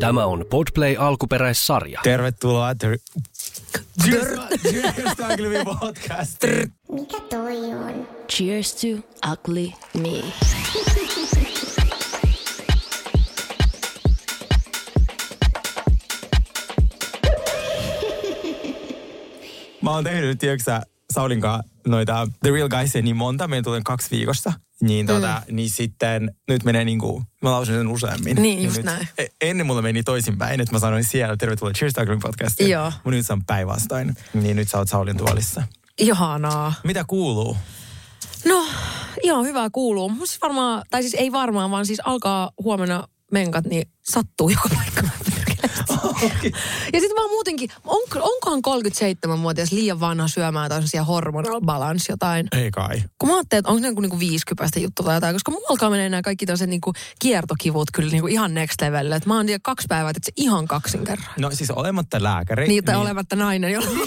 Tämä on Podplay alkuperäissarja. Tervetuloa ter- Cheers Cheers to Ugly Me. Mikä toi on? Cheers to ugly me. Mä oon tehnyt, tiedätkö Saulin kanssa noita The Real Guysia niin monta, meillä tulee kaksi viikossa. Niin, tota, mm. niin sitten nyt menee niin kuin, mä lausun sen useammin. Niin, just nyt, näin. e- Ennen mulla meni toisinpäin, että mä sanoin siellä, tervetuloa Cheers Me podcastiin. Joo. Mun nyt se on päinvastoin. Niin nyt sä oot Saulin tuolissa. Ihanaa. Mitä kuuluu? No, ihan hyvää kuuluu. Musta siis varmaan, tai siis ei varmaan, vaan siis alkaa huomenna menkat, niin sattuu joka paikka. Ja sitten vaan muutenkin, on, onkohan 37-vuotias liian vanha syömään tällaisia hormonal balance jotain? Ei kai. Kun mä ajattelin, että onko ne niinku, niinku viisikypäistä juttu tai jotain, koska mulla alkaa mennä nämä kaikki tällaiset niinku kiertokivut kyllä niinku ihan next level. Että mä oon tiedä, kaksi päivää, että se ihan kaksin kerran. No siis olematta lääkäri. Niin, tai olematta nainen, jolla Wow,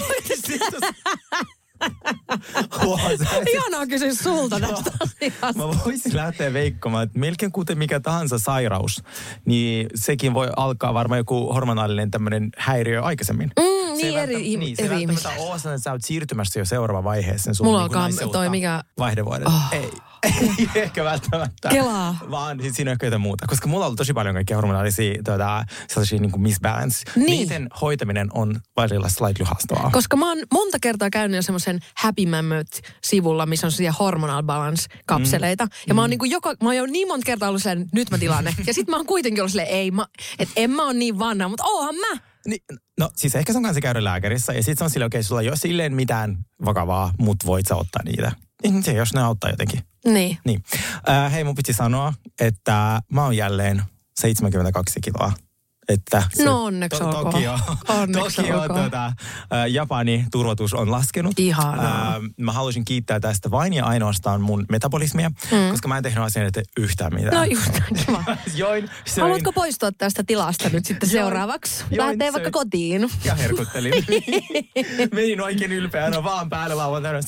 sä- Ihanaa kysyä sulta tästä asiasta. Mä voisin lähteä veikkomaan, että melkein kuten mikä tahansa sairaus, niin sekin voi alkaa varmaan joku hormonaalinen tämmöinen häiriö aikaisemmin. Mm, Se niin ei eri, välttämättä- niin, se ei eri välttämättä ole sellainen, että sä oot siirtymässä jo seuraavaan vaiheeseen sun Mulla niin alkaa naiseutta toi mikä- vaihdevuodet. Oh. Ei, ei ehkä välttämättä. Kelaa. Vaan siis siinä on ehkä jotain muuta. Koska mulla on ollut tosi paljon kaikkia hormonaalisia tuota, sellaisia niin kuin misbalance. Niin. Niiden hoitaminen on välillä slightly haastavaa. Koska mä oon monta kertaa käynyt jo semmoisen Happy Mammoth-sivulla, missä on sellaisia hormonal balance-kapseleita. Mm. Ja mä oon, niinku joka, mä oon jo niin monta kertaa ollut silleen, nyt mä tilaan ne. Ja sit mä oon kuitenkin ollut silleen, ei, mä, et en mä oon niin vanha, mutta oohan mä. Niin, no siis ehkä sun kanssa käydä lääkärissä ja sitten se on silleen, okei, okay, sulla ei ole silleen mitään vakavaa, mutta voit sä ottaa niitä. Niin se, jos ne auttaa jotenkin. Niin. Niin. Äh, hei, mun piti sanoa, että mä oon jälleen 72 kiloa. Että se, No onneksi olkoon. Tokio, Onneksi Tokio olkoon. tota, äh, Japani turvatus on laskenut. Ihanaa. Äh, mä haluaisin kiittää tästä vain ja ainoastaan mun metabolismia, mm. koska mä en tehnyt asian eteen yhtään mitään. No just kiva. Join, söin Haluatko poistua tästä tilasta nyt sitten Join. seuraavaksi? Lähtee vaikka kotiin. ja herkuttelin. Menin oikein ylpeänä vaan päälle lauantaina 72,05.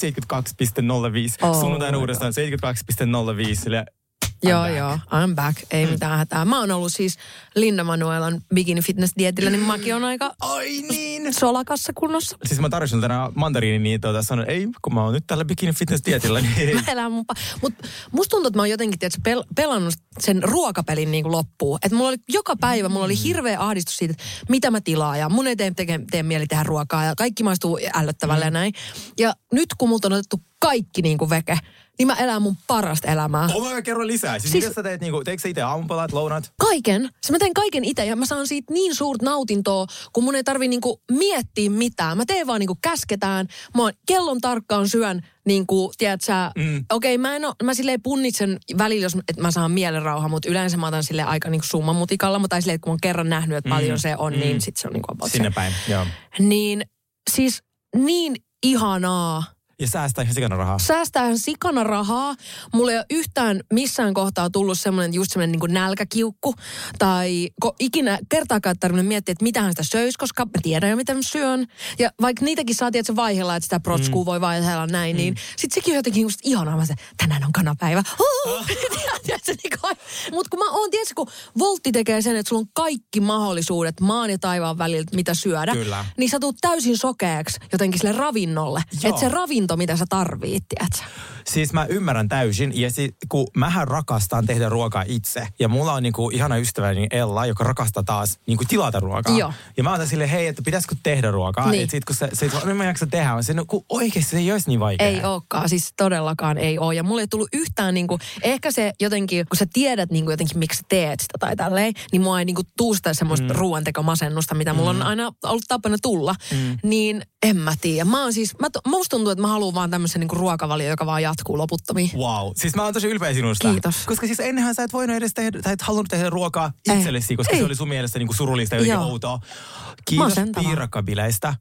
Oh Sunnuntaina uudestaan 72,05. Joo, back. joo. I'm back. Ei mitään hätää. Mä oon ollut siis Linda Manuelan bikini fitness dietillä, niin mäkin on aika Ai niin! solakassa kunnossa. Siis mä tarjosin tänään mandariini, niin tuota, sanoin, ei, kun mä oon nyt tällä bikini fitness dietillä, niin Mä elän mun pa- Mut musta tuntuu, että mä oon jotenkin tiedätkö, pel- pelannut sen ruokapelin niin kuin loppuun. Että mulla oli joka päivä, mulla oli hirveä ahdistus siitä, että mitä mä tilaan ja mun ei tee, tee, tee mieli tehdä ruokaa ja kaikki maistuu ällöttävälle ja näin. Ja nyt kun multa on otettu kaikki niin kuin veke, niin mä elän mun parasta elämää. Oh, mä kerron lisää. Siis, Siis- siis... mitä sä teet, niinku, teekö sä itse aamupalat, lounat? Kaiken. Se mä teen kaiken itse ja mä saan siitä niin suurta nautintoa, kun mun ei tarvi niinku miettiä mitään. Mä teen vaan niinku käsketään. Mä oon kellon tarkkaan syön niinku, tiedät sä, Mm. okei okay, mä en oo, mä silleen punnitsen välillä, jos että mä saan mielenrauha, mutta yleensä mä otan sille aika niinku summamutikalla, mutta tai silleen, että kun mä oon kerran nähnyt, että paljon se on, Mm. niin sit se on about se. Sinne päin, joo. Niin, siis niin ihanaa Ja säästää ihan sikana rahaa. säästää sikana rahaa. Mulla ei ole yhtään missään kohtaa tullut semmoinen just semmoinen niin nälkäkiukku. Tai ko, ikinä kertaakaan tarvinnut miettiä, että mitä hän sitä söisi, koska mä tiedän jo, mitä mä syön. Ja vaikka niitäkin että se vaihella, että sitä protskua mm. voi vaihdella näin, mm. niin sit sekin on jotenkin just ihanaa. Mä sanoin, tänään on kanapäivä. Oh! niin Mutta kun mä oon, tiedätkö, kun Voltti tekee sen, että sulla on kaikki mahdollisuudet maan ja taivaan väliltä, mitä syödä. Kyllä. Niin sä tulet täysin sokeaksi jotenkin sille ravinnolle. Että se ravinto, mitä sä tarvit, tiedätkö? Siis mä ymmärrän täysin. Ja si, kun mähän rakastan tehdä ruokaa itse. Ja mulla on niinku ihana ystäväni Ella, joka rakastaa taas niinku tilata ruokaa. Joo. Ja mä oon sille, hei, että pitäisikö tehdä ruokaa. Niin. Et sit kun se, se että mä jaksa tehdä, se, no, kun oikeasti se ei olisi niin vaikea. Ei olekaan, siis todellakaan ei ole. Ja mulle ei tullut yhtään niinku, ehkä se jotenkin, kun sä tiedät niinku jotenkin, miksi sä teet sitä tai tälleen, niin mua ei niinku tuu sitä semmoista mm. ruoantekomasennusta, mitä mulla on aina ollut tapana tulla. Mm. Niin en mä tiedä. Mä oon siis, mä, musta tuntuu, että mä haluan vaan tämmöisen niinku ruokavalio, joka vaan jatkuu loputtomiin. Wow. Siis mä oon tosi ylpeä sinusta. Kiitos. Koska siis ennenhän sä et voinut edes tehdä, tai et halunnut tehdä ruokaa Ei. itsellesi, koska Ei. se oli sun mielestä niinku surullista ja outoa. Kiitos piirakkabileistä.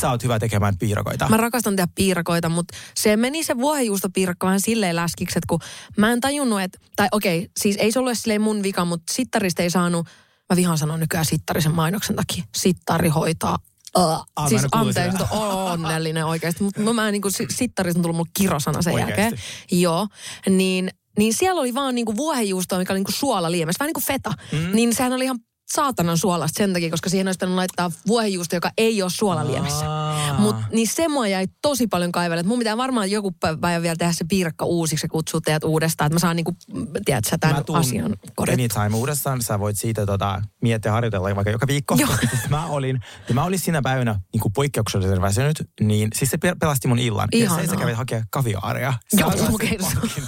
Sä oot hyvä tekemään piirakoita. Mä rakastan tehdä piirakoita, mutta se meni se vuohenjuustopiirakka vähän silleen läskiksi, että kun mä en tajunnut, että, tai okei, siis ei se ollut silleen mun vika, mutta sittarista ei saanut, mä vihaan sanoa nykyään sittarisen mainoksen takia, sittari hoitaa Mä siis anteeksi, sitä. mutta on onnellinen oikeasti. Mutta mä niin kuin, sittarista on tullut mulle kirosana sen Oikeesti? jälkeen. Joo, niin niin siellä oli vaan niinku vuohenjuustoa, mikä oli niinku suolaliemessä, vähän niin kuin feta. Mm. Niin sehän oli ihan saatanan suolasta sen takia, koska siihen olisi pitänyt laittaa vuohenjuusto, joka ei ole suolaliemessä. Mut, niin se mua jäi tosi paljon kaivelle. Mun pitää varmaan joku päivä vielä tehdä se piirakka uusiksi ja kutsua teidät uudestaan, että mä saan niinku, tiedätkö, tämän asian korjattua. Anytime uudestaan, sä voit siitä tota, miettiä harjoitella vaikka joka viikko. Joo. mä olin, ja mä olin siinä päivänä niin kuin poikkeuksellisen väsynyt, niin siis se pe- pelasti mun illan. Ihanaa. Ja se, sä kävit hakea kaviaaria. Joo, okei, se-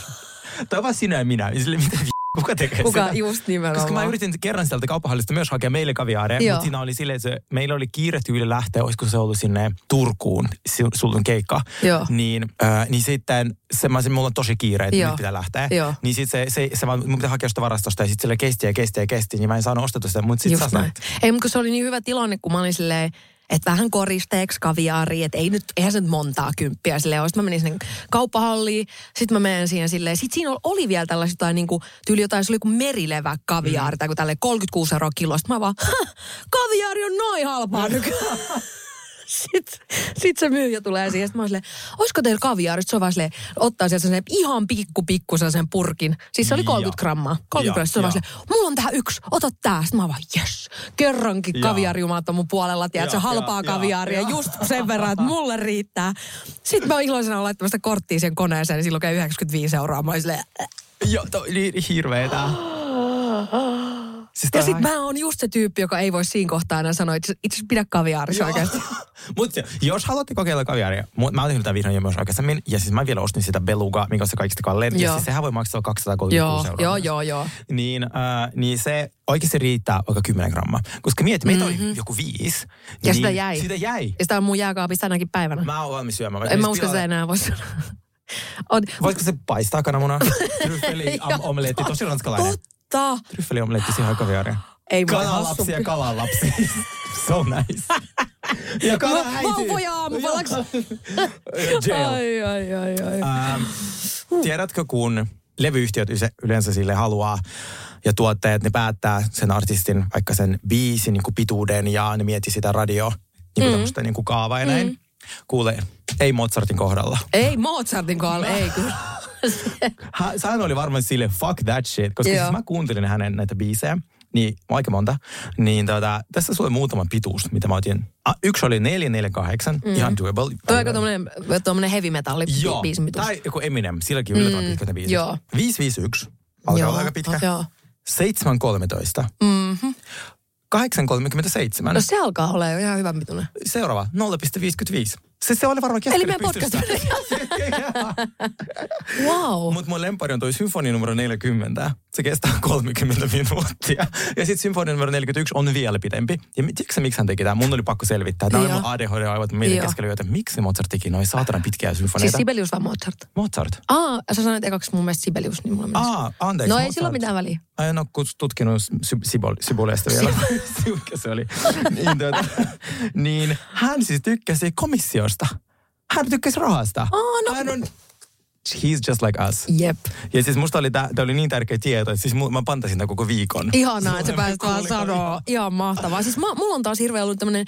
Toi vaan sinä ja minä. Sille, mitä vi- kuka tekee Kuka sitä? just nimenomaan. Koska mä yritin kerran sieltä kauppahallista myös hakea meille kaviaaria, Joo. mutta siinä oli silleen, että se, meillä oli kiire tyyli lähteä, olisiko se ollut sinne Turkuun, sultun keikka. Joo. Niin, äh, niin sitten se, mä sanoin, mulla on tosi kiire, että Joo. nyt pitää lähteä. Joo. Niin sitten se, se, se, vaan, mun pitää hakea sitä varastosta ja sitten sille kesti ja kesti ja kesti, niin mä en saanut ostettua sitä, mutta sitten sä näin. Ei, mutta se oli niin hyvä tilanne, kun mä olin silleen, että vähän koristeeksi kaviaari, että ei nyt, eihän se nyt montaa kymppiä silleen. Sitten mä menin sinne kauppahalliin, sitten mä menen siihen silleen. Sitten siinä oli, vielä tällaista jotain niin kuin, tyyli jotain, se oli kuin merilevä kaviaari, mm. tai kun tälle 36 euroa kilosta. Mä vaan, "Hä, kaviaari on noin halpaa nykyään. Sitten sit se myyjä tulee siihen. Sitten mä oon silleen, olisiko teillä kaviaari? Sitten se on vaan silleen, ottaa sieltä sen ihan pikku pikku sen purkin. Siis se oli 30 Joo. grammaa. 30 Joo, grammaa. Sitten se on vaan silleen, mulla on tähän yksi, ota tää. Sitten mä oon vaan, yes, kerrankin kaviarijumat on mun puolella, tiedätkö, Joo, halpaa joo, kaviaaria, joo, just sen verran, että mulle riittää. Sitten mä oon iloisena laittamassa sitä korttia sen koneeseen, niin silloin käy 95 euroa. Mä oon silleen, äh. Joo, to, niin hirveetä. Siis ja sitten mä oon just se tyyppi, joka ei voi siinä kohtaa enää sanoa, että itse pidä kaviaarissa oikeasti. Mutta jos haluatte kokeilla kaviaria, mu- mä otin tätä vihdoin jo myös aikaisemmin, ja siis mä vielä ostin sitä beluga, mikä on se kaikista kallein, ja siis sehän voi maksaa 236 Joo, euroa. joo, joo, joo. Niin, äh, niin se oikeasti riittää vaikka 10 grammaa. Koska mieti, meitä oli joku viisi. Ja niin sitä jäi. Sitä jäi. Ja sitä on mun jääkaapissa tänäkin päivänä. Mä oon valmis syömään. en mä usko, tilalle- se enää voi sanoa. On, Voisiko se paistaa kananmunaa? Tryffeli omeletti, tosi ranskalainen. totta. Tryffeli omeletti siihen kaviaria. Ei voi Kananlapsi hassumpi. ja kalalapsi. so nice. ja kananäiti. Vauvoja aamupalaksi. Ai, ai, ai, ai. Ähm, tiedätkö, kun levyyhtiöt yleensä sille haluaa ja tuottajat, ne päättää sen artistin vaikka sen biisin niin kuin pituuden ja ne miettii sitä radio niin kuin mm. niin kuin kaavaa ja näin. Mm. Kuule, ei Mozartin kohdalla. Ei Mozartin kohdalla, ei kyllä. Hän, oli varmaan sille fuck that shit, koska Joo. siis mä kuuntelin hänen näitä biisejä, niin aika monta. Niin tota, tässä sulle muutama pituus, mitä mä otin. Ah, yksi oli 448, mm. ihan doable. Tuo aika tommonen, tommonen heavy metalli Joo, biisin pituus. tai joku Eminem, silläkin yllättävän mm, pitkät ne biisit. joo. 551, alkaa Joo, olla aika pitkä. joo. 713, Mm-hmm. 837, No se alkaa olla jo ihan hyvä pituinen. seuraava 0,55. Se, se oli varmaan Eli kestänyt meidän podcast. wow. Mutta mun lempari on toi symfoni numero 40. Se kestää 30 minuuttia. Ja sitten symfoni numero 41 on vielä pidempi. Ja tiedätkö sä, miksi hän teki tämän? Mun oli pakko selvittää. Tämä Joo. mun ADHD-aivot. Mietin keskellä yötä, miksi Mozart teki noin saatanan pitkiä Siis symfoneita. Sibelius vai Mozart? Mozart. Aa, sä sanoit ekaksi mun mielestä Sibelius, niin mulla. Aa, anteeksi. No ei Mozart. sillä ole mitään väliä. Mä en ole tutkinut siboleista vielä. Mikä se oli? niin, tuota, niin hän siis tykkäsi komissiosta. Hän tykkäsi rahasta. Aa, no. Hän on, he's just like us. Jep. Ja siis musta oli, tää, tää oli niin tärkeä tieto, että siis mu- mä pantasin tää koko viikon. Ihanaa, että sä pääset vaan sanoa. Ihan mahtavaa. Siis mä, mulla on taas hirveän ollut tämmönen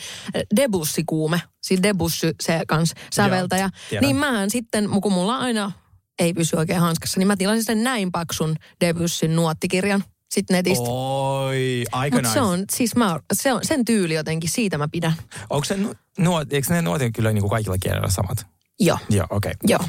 Debussy-kuume. Siis Debussy, se kans säveltäjä. tiedän. niin mähän sitten, kun mulla aina ei pysy oikein hanskassa, niin mä tilasin sen näin paksun Debussyn nuottikirjan sitten netistä. Oi, aika nice. se on, siis mä, se on, sen tyyli jotenkin, siitä mä pidän. Onko se, nu- nuot, eikö ne nuotit kyllä niin kuin kaikilla kielillä samat? Joo, Joo, okei. Okay. joo.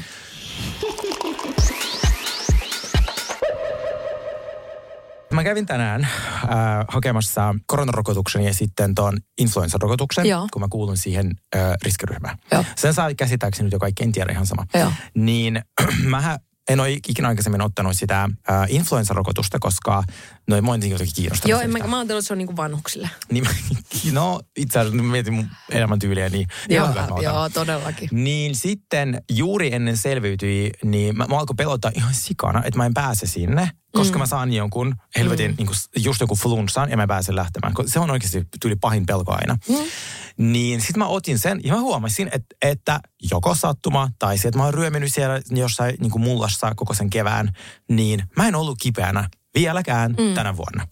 Mä kävin tänään äh, hakemassa koronarokotuksen ja sitten tuon influenssarokotuksen, Joo. kun mä kuulun siihen äh, riskiryhmään. Joo. Sen saa käsittääkseni nyt jo kaikki, en tiedä ihan sama. Joo. Niin mä en ole ikinä aikaisemmin ottanut sitä äh, influenssarokotusta, koska no ei mua jotenkin kiinnostanut. Joo, en mä, mä ajattelin, että se on niinku vanhuksille. Niin, no itse asiassa mietin mun elämäntyyliä, niin Joo, hyvä, joo, todellakin. Niin sitten juuri ennen selviytyi, niin mä, mä alkoi pelottaa ihan sikana, että mä en pääse sinne, koska mm. mä saan jonkun helvetin, mm. niin kuin, just joku flunssan ja mä en pääse lähtemään. Se on oikeasti tyyli pahin pelko aina. Mm. Niin sitten mä otin sen ja mä huomasin, että, että joko sattuma tai se, että mä oon ryöminyt siellä jossain niin kuin mullassa koko sen kevään, niin mä en ollut kipeänä vieläkään mm. tänä vuonna.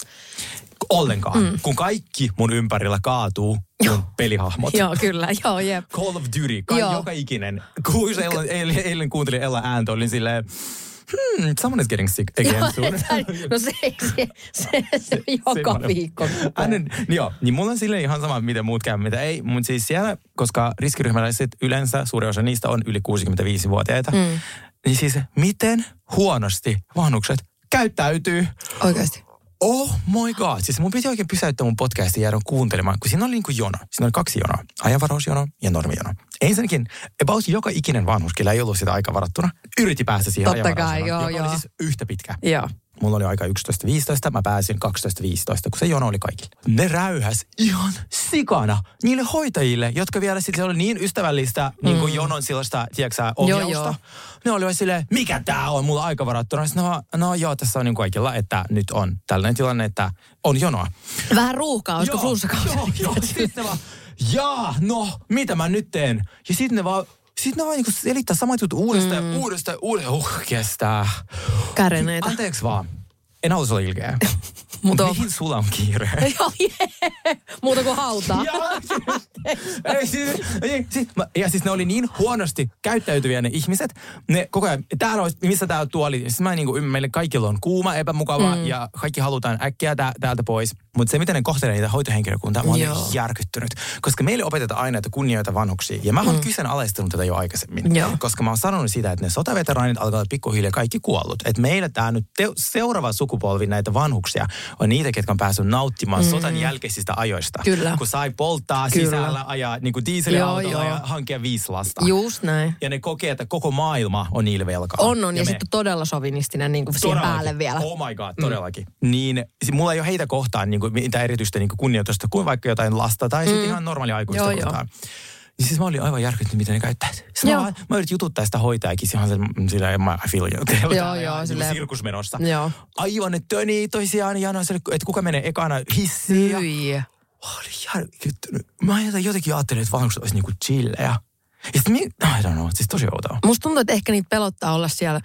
Ollenkaan. Mm. Kun kaikki mun ympärillä kaatuu, mun pelihahmot. Joo, kyllä, joo, jep. Call of Duty, kai Joo. joka ikinen. Kuusi eilen, eilen, eilen kuuntelin Ella ääntä, olin silleen, hmm, someone is getting sick again soon. no se, se, se, se joka Semmoinen. viikko. Hänen, joo, niin mulla on silleen ihan sama, miten muut käy, mitä ei. Mutta siis siellä, koska riskiryhmäläiset yleensä, suuri osa niistä on yli 65-vuotiaita, mm. niin siis miten huonosti vanhukset käyttäytyy. Oikeasti. Oh my god. Siis mun piti oikein pysäyttää mun podcastin jäädä kuuntelemaan, kun siinä oli niin kuin jono. Siinä oli kaksi jonoa. Ajanvarausjono ja normijono. Ensinnäkin, about joka ikinen vanhus, ei ollut sitä aika varattuna, yritti päästä siihen Totta kai, joo, joo. oli siis yhtä pitkä. Joo. Mulla oli aika 11.15, mä pääsin 12.15, kun se jono oli kaikille. Ne räyhäs ihan sikana niille hoitajille, jotka vielä sitten oli niin ystävällistä niin kuin jonon sellaista, tiedätkö ohjausta. Mm. joo. Ne oli silleen, mikä tää on, mulla aika varattuna. Sitten no, no joo, tässä on niin kaikilla, että nyt on tällainen tilanne, että on jonoa. Vähän ruuhkaa, olisiko flunssakausi? Joo, joo. Sitten vaan, jaa, no, mitä mä nyt teen? Ja sitten ne vaan, sitten ne vaan niinku selittää samat jutut uudestaan mm. ja uudestaan ja uudestaan. Uh, kestää. Käreneitä. Anteeksi vaan. En halua olla ilkeä. Mutta on- Mihin sulla on kiire? Joo, jee. Muuta kuin hautaa. Ei, siis, ei, siis, ja siis ne oli niin huonosti käyttäytyviä ne ihmiset. Ne koko ajan, täällä olisi, missä tää tuoli. Siis mä niinku, meille kaikilla on kuuma, epämukava mm. ja kaikki halutaan äkkiä tä, täältä pois. Mutta se, miten ne kohtelee niitä hoitohenkilökuntaa, mä olen järkyttynyt. Koska meille opetetaan aina, että kunnioita vanhuksia. Ja mä oon mm. kyseenalaistanut tätä jo aikaisemmin. Joo. Koska mä oon sanonut sitä, että ne sotaveteraanit alkavat pikkuhiljaa kaikki kuollut. Että meillä tämä nyt te- seuraava sukupolvi näitä vanhuksia on niitä, ketkä on päässyt nauttimaan mm. sotan jälkeisistä ajoista. Kyllä. Kun sai polttaa Kyllä. sisällä, ajaa niin kuin dieselautolla Joo, ja hankkia viisi lasta. Just näin. Ja ne kokee, että koko maailma on niille velkaa. On, on. Ja, me- sitten todella sovinistinen niin kuin siihen päälle vielä. Oh my god, todellakin. Mm. Niin mulla ei ole heitä kohtaan niin kuin, mitään erityistä niin kuin kunnioitusta kuin vaikka jotain lasta tai mm. sitten ihan normaalia aikuista Joo, joo. kohtaan. Niin siis mä olin aivan järkyttynyt, miten ne käyttää. Siis mä, Joo. mä yritin jututtaa sitä hoitajakin ihan sen, sillä mä feel you. Joo, joo, ihan silleen- Niin sirkus menossa. Joo. Aivan, ne tönii toisiaan ja no, että kuka menee ekana hissiin. Ja, Hyi. Mä olin järkyttynyt. Mä jotenkin- jotenkin ajattelin, että vanhukset olisi niinku chillejä. Ja sitten mi- I don't know, siis tosi outoa. Musta tuntuu, että ehkä niitä pelottaa olla siellä,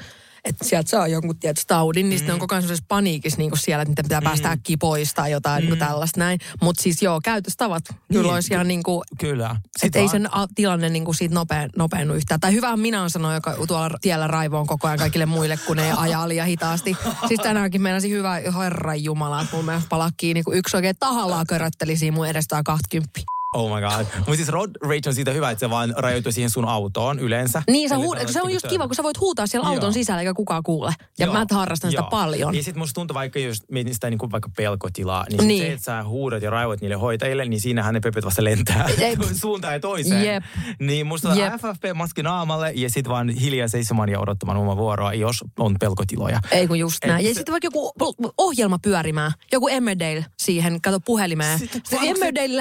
että sieltä saa jonkun tietysti taudin, niin mm. on koko ajan sellaisessa paniikissa niin siellä, että pitää päästä äkkiä pois tai jotain mm. niin tällaista näin. Mutta siis joo, käytöstavat niin. kyllä Niin, olisi ihan niin kuin, Kyllä. että ei sen a- tilanne niin kuin siitä nopea, nopeennu yhtään. Tai hyvä minä on sanoa, joka tuolla tiellä raivoon koko ajan kaikille muille, kun ne ajaa liian hitaasti. Siis tänäänkin meinasi hyvä herran jumala, että mun mielestä palaa kiinni, kun yksi oikein tahallaan körötteli siinä mun edestään 20. Oh my god. Mutta siis road rage on siitä hyvä, että se vaan rajoituu siihen sun autoon yleensä. Niin, sä huud- se on just kiva, kun sä voit huutaa siellä auton Joo. sisällä eikä kukaan kuule. Ja Joo, mä harrastan sitä joo. paljon. Ja sitten musta tuntuu vaikka just mietin sitä niin kuin vaikka pelkotilaa, niin, sit Niin. se, että sä huudat ja raivoit niille hoitajille, niin siinähän ne pöpöt vasta lentää Jep. suuntaan ja toiseen. Jep. Niin musta Jep. FFP-maski naamalle ja sitten vaan hiljaa seisomaan ja odottamaan omaa vuoroa, jos on pelkotiloja. Ei kun just Et näin. Ja se- sitten vaikka joku ohjelma pyörimään. Joku Emmerdale siihen, kato puhelimeen. Sitten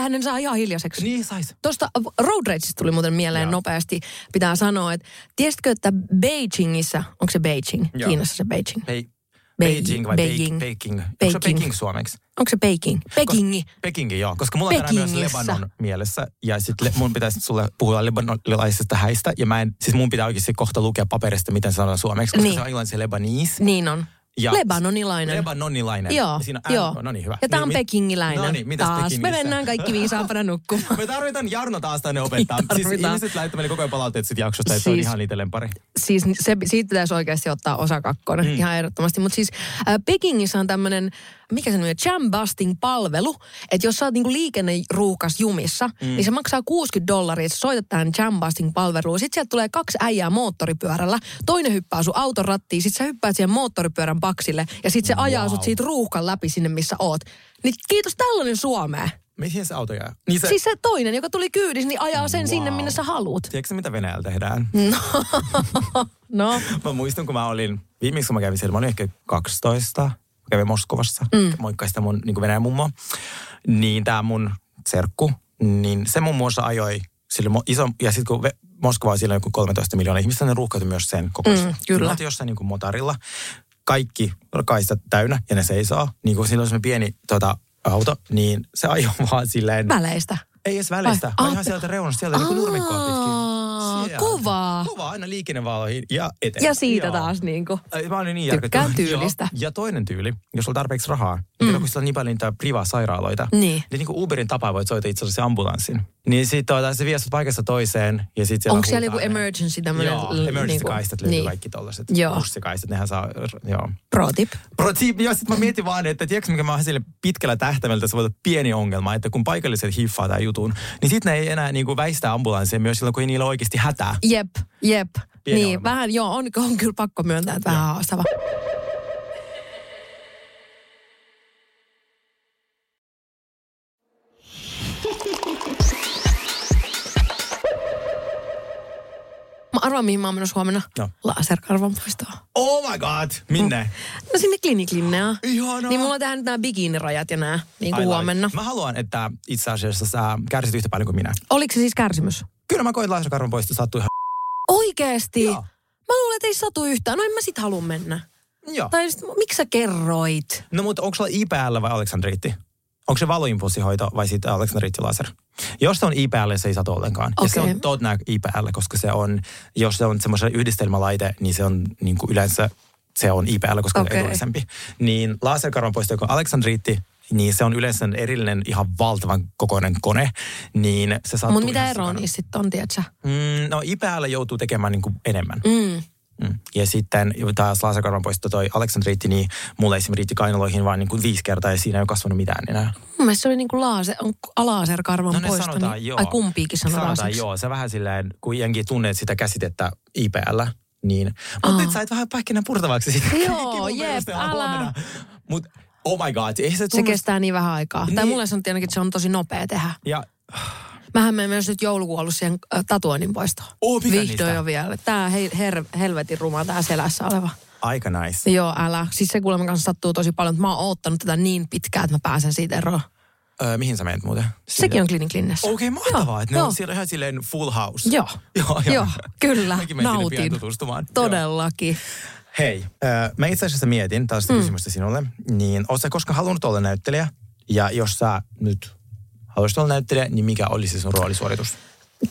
ne saa ihan hiljaiseksi. Niin sais. Tuosta Road Rageista tuli muuten mieleen Joo. nopeasti. Pitää sanoa, että tiesitkö, että Beijingissä, onko se Beijing? Joo. Kiinassa se Beijing. Hei. Beijing. Beijing vai Beijing. Peking? Peking. Onko se Peking. Suomeksi? Onko se Peking? Pekingi. Pekingi, joo. Koska mulla on myös. Lebanon mielessä. Ja sitten mun pitäisi sulle puhua lebanonilaisista häistä. Ja mä en, siis mun pitää oikeasti kohta lukea paperista, miten se sanotaan suomeksi. Koska Niin. se on englannin Lebanese. Niin on. Ja Lebanonilainen. Lebanonilainen. Joo, Siinä on joo. No niin, hyvä. Ja tää on Niin, pekingiläinen. No niin, mitäs Taas me Pekingissä? mennään kaikki viisaampana nukkumaan. Me tarvitaan Jarno taas tänne opettaa. siis ihmiset laittavat meille koko ajan palautteet sit jaksosta, että se on Siis- ihan niitä lempari. siis se, siitä pitäisi oikeasti ottaa osa kakkonen, mm. ihan ehdottomasti. Mutta siis äh, Pekingissä on tämmöinen, mikä se on, jam busting palvelu, että jos sä oot niinku liikenneruuhkas jumissa, mm. niin se maksaa 60 dollaria, että soitat tähän jam busting palveluun. Sitten sieltä tulee kaksi äijää moottoripyörällä, toinen hyppää sun auton rattiin, sitten sä hyppäät siihen moottoripyörän paksille ja sitten se ajaa Wow. sut siitä ruuhkan läpi sinne, missä oot. Niin kiitos tällainen Suomeen. Mihin se auto jää? Niin se, Siis se toinen, joka tuli kyydissä, niin ajaa sen Wow. sinne, minne sä haluut. Tiedätkö mitä Venäjällä tehdään? No, Mä muistan, kun mä olin, viimeksi kun mä kävin siellä, mä olin ehkä 12, mä kävin Moskovassa, mm. moikkasin sitä mun niin Venäjän mummoa, niin tää mun serkku, niin se muun muassa ajoi sille iso, ja sitten kun Moskova on siellä joku 13 miljoonaa ihmistä, ne ruuhkautui myös sen kokoisen. Mm, kyllä. Oltiin jossain niin kuin motarilla, kaikki kaistat täynnä ja ne seisoo, niin kuin silloin se pieni tota, auto, niin se ajoi vaan silleen, väleistä. ei edes välistä, Ai, vaan ihan sieltä reunasta, sieltä niin kuin nurmikkoa pitkin. Aa, Sieltä. kovaa. Kova aina liikennevaloihin ja eteen. Ja siitä Joo. taas niinku. Ai, Mä olin niin Tykkään tyylistä. Joo. Ja toinen tyyli, jos on tarpeeksi rahaa, mm. kun siellä on niin paljon niitä priva-sairaaloita, Niin. niin niin kuin Uberin tapaa voit soittaa itse asiassa ambulanssin. Niin sitten tuota, se vie sut paikasta toiseen ja sitten siellä Onko siellä joku emergency tämmöinen? Joo, emergency-kaistat löytyy niin. kaikki tollaset. Joo. Bussikaistat, nehän saa, joo. Pro tip. Pro tip, ja sitten mä mietin vaan, että tiedätkö mikä mä oon sille pitkällä tähtäimellä, se voi olla pieni ongelma, että kun paikalliset hiffaa tämän jutun, niin sitten ne ei enää niinku väistä ambulanssia myös silloin, kun ei niillä ole oikeasti hätää. Jep, jep. Pieni niin, ongelma. vähän joo, on, on kyllä pakko myöntää, että vähän haastava. Mä arvaan, mihin mä oon menossa huomenna. No. Laserkarvan poistoon. Oh my god, minne? No sinne kliniklinnea. Ihanaa. Niin mulla on tähän nyt nämä bikinirajat ja nämä, niin kuin huomenna. Mä haluan, että itse asiassa sä kärsit yhtä paljon kuin minä. Oliko se siis kärsimys? Kyllä mä koin laserkarvan poisto sattui ihan... Oikeesti? Joo. Mä luulen, että ei satu yhtään. No en mä sit halua mennä. Joo. Tai sit, miksi sä kerroit? No mutta onko sulla IPL vai Aleksandriitti? Onko se valoimpulssihoito vai sitten Aleksandriitti laser? Jos se on IPL, se ei satu ollenkaan. Ja se on todennäkö IPL, koska se on, jos se on semmoisen yhdistelmälaite, niin se on niin kuin yleensä se on IPL, koska okay. Okei. on edullisempi. Niin laserkarvan poisto, joka on Aleksandriitti, niin se on yleensä erillinen ihan valtavan kokoinen kone, niin se Mutta mitä eroa niissä sitten on, tiedätkö? Mm, no IPL joutuu tekemään niin kuin enemmän. Mm. Mm. Ja sitten taas laserkarvan poisto toi Aleksandriitti, niin mulle esimerkiksi riitti kainaloihin vaan niin kuin viisi kertaa ja siinä ei ole kasvanut mitään enää. Mun mielestä se oli niinku laase, on laserkarvan No ne poisto. sanotaan niin, joo. Ai kumpiikin sanotaan, Sanotaan siksi. joo, se vähän silleen, kun jengi tunnet sitä käsitettä IPL, niin... Mutta nyt sait vähän pähkinän purtavaksi sitä. Joo, jep, älä. huomenna. Mut oh my god, ei se Se tunnu... kestää niin vähän aikaa. Tai Niin. mulle sanottiin ainakin, että se on tosi nopea tehdä. Ja Mähän menen myös nyt joulukuun siihen äh, tatuoinnin poistoon. Oo, mikä Vihdoin niistä? jo vielä. Tää hei, her, helvetin ruma tää selässä oleva. aika nice. Joo, älä. Siis se kuulemma kanssa sattuu tosi paljon, että mä oon oottanut tätä niin pitkään, että mä pääsen siitä eroon. Öö, mihin sä menet muuten? Sekin on Clinic Linnessä. Okei, okay, mahtavaa, Joo, että ne joo. on siellä ihan silleen full house. Joo. joo, Joo, kyllä. Mäkin menen sinne pian Nautin. tutustumaan. Joo. Todellakin. Hei, äh, mä itse asiassa mietin tällaista mm. kysymystä sinulle. Niin, oot sä koskaan halunnut olla näyttelijä? Ja jos sä nyt haluaisit olla näyttelijä, niin mikä olisi sun roolisuoritus?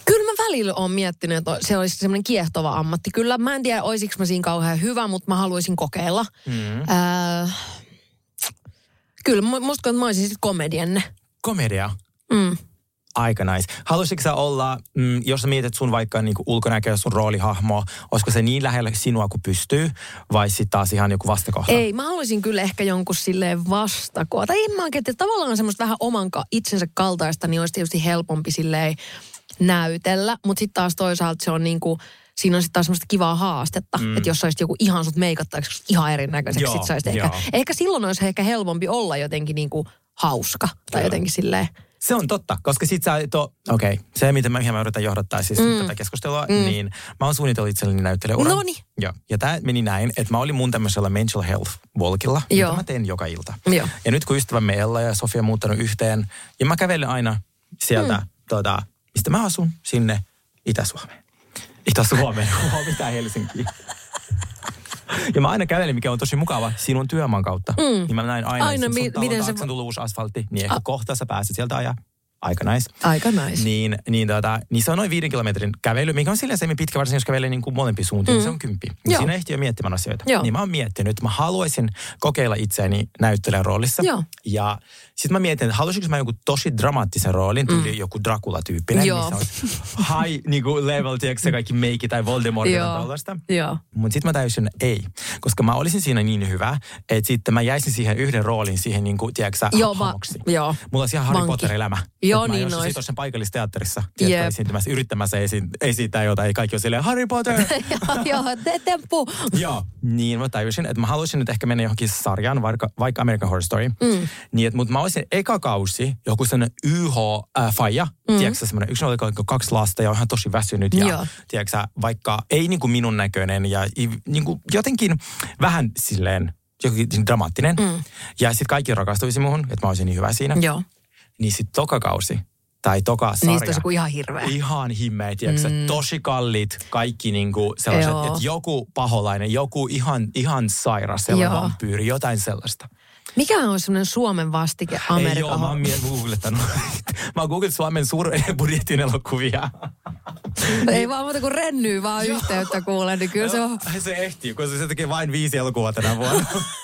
Kyllä mä välillä oon miettinyt, että se olisi semmoinen kiehtova ammatti. Kyllä mä en tiedä, olisiko mä siinä kauhean hyvä, mutta mä haluaisin kokeilla. Mm. Öö, kyllä, mu- musta että mä olisin sitten komedianne. Komedia. Mm. Aika nice. Haluaisitko sä olla, mm, jos sä mietit sun vaikka niin ulkonäköä, sun roolihahmo, olisiko se niin lähellä sinua kuin pystyy, vai sitten taas ihan joku vastakohta? Ei, mä haluaisin kyllä ehkä jonkun silleen vastakoa. Tai en mä oikein, että tavallaan semmoista vähän oman itsensä kaltaista, niin olisi tietysti helpompi silleen näytellä. Mutta sitten taas toisaalta se on niinku, siinä on sitten taas semmoista kivaa haastetta. Mm. Että jos saisit joku ihan sut meikattavaksi ihan erinäköiseksi, Joo, sit saisit ehkä, ehkä silloin olisi ehkä helpompi olla jotenkin niinku hauska. Tai Kyllä. jotenkin silleen, Se on totta, koska sit sä et okei, okay, se miten mä, mihin mä yritän johdattaa siis mm. tätä keskustelua, mm. niin mä oon suunnitellut itselleni näyttelijäuran. Noniin. Joo, ja tämä meni näin, että mä olin mun tämmöisellä mental health walkilla, Joo. mitä mä teen joka ilta. Joo. Ja nyt kun ystävämme Ella ja Sofia on muuttanut yhteen, ja mä kävelen aina sieltä, mm. tota, mistä mä asun, sinne Itä-Suomeen. Itä-Suomeen, mitä Helsinkiin. Ja mä aina kävelen, mikä on tosi mukava, sinun työmaan kautta. Mm. Niin mä näin aina, Aina, mi- mi- miten se- tullut uusi asfaltti, niin ehkä kohta sä pääset sieltä ajaa. Aika nice. aika nice. Niin, niin, tota, niin se on noin viiden kilometrin kävely, mikä on silleen semmin pitkä, varsinkin jos kävelee niin kuin molempiin suuntiin, mm. se on kymppi. Niin Joo. siinä ehtii jo miettimään asioita. Joo. Niin mä oon miettinyt, mä haluaisin kokeilla itseäni näyttelijän roolissa. Joo. Ja sitten mä mietin, että haluaisinko mä joku tosi dramaattisen roolin, tyyli joku Dracula-tyyppinen, Joo. missä on high niin kuin level, tiedätkö, se kaikki meikki tai Voldemort tai tällaista. Mutta sitten mä täysin ei, koska mä olisin siinä niin hyvä, että sitten mä jäisin siihen yhden roolin siihen, niin kuin, tiedätkö sä, Joo, va- hahmoksi. joo. Mulla olisi ihan Harry. Potter-elämä. Joo, Mä niin jossain ois. tuossa paikallisteatterissa, tiedätkö, Jep. esiintymässä, yrittämässä esi- esittää jotain, ja kaikki on silleen, Harry Potter! Joo, te, temppu. Joo. Niin mä tajusin, että mä haluaisin nyt ehkä mennä johonkin sarjaan, vaikka, vaikka American Horror Story. Mm. Niin, että, mutta mä olisin eka kausi joku sellainen YH-faija, mm. tiedätkö semmoinen, yksi oli kaksi lasta ja on ihan tosi väsynyt. Ja Joo. tiedätkö vaikka ei niin kuin minun näköinen ja niin kuin jotenkin vähän silleen jokin dramaattinen. Mm. Ja sitten kaikki rakastuisi muhun, että mä olisin niin hyvä siinä. Joo. Niin sitten toka kausi tai toka sarja. Niistä joku ihan hirveä. Ihan himmeä, tiedätkö mm. tosi kalliit, kaikki niinku sellaiset, että joku paholainen, joku ihan, ihan sairas sellainen Joo. vampyyri, jotain sellaista. Mikä on semmoinen Suomen vastike Ei Amerikan joo, mä oon mie- googlettanut. mä oon googlettanut Suomen suurbudjetin elokuvia. Ei vaan muuta kuin rennyy vaan yhteyttä kuule, niin kyllä se on. Se ehtii, kun se tekee vain viisi elokuvaa tänä vuonna.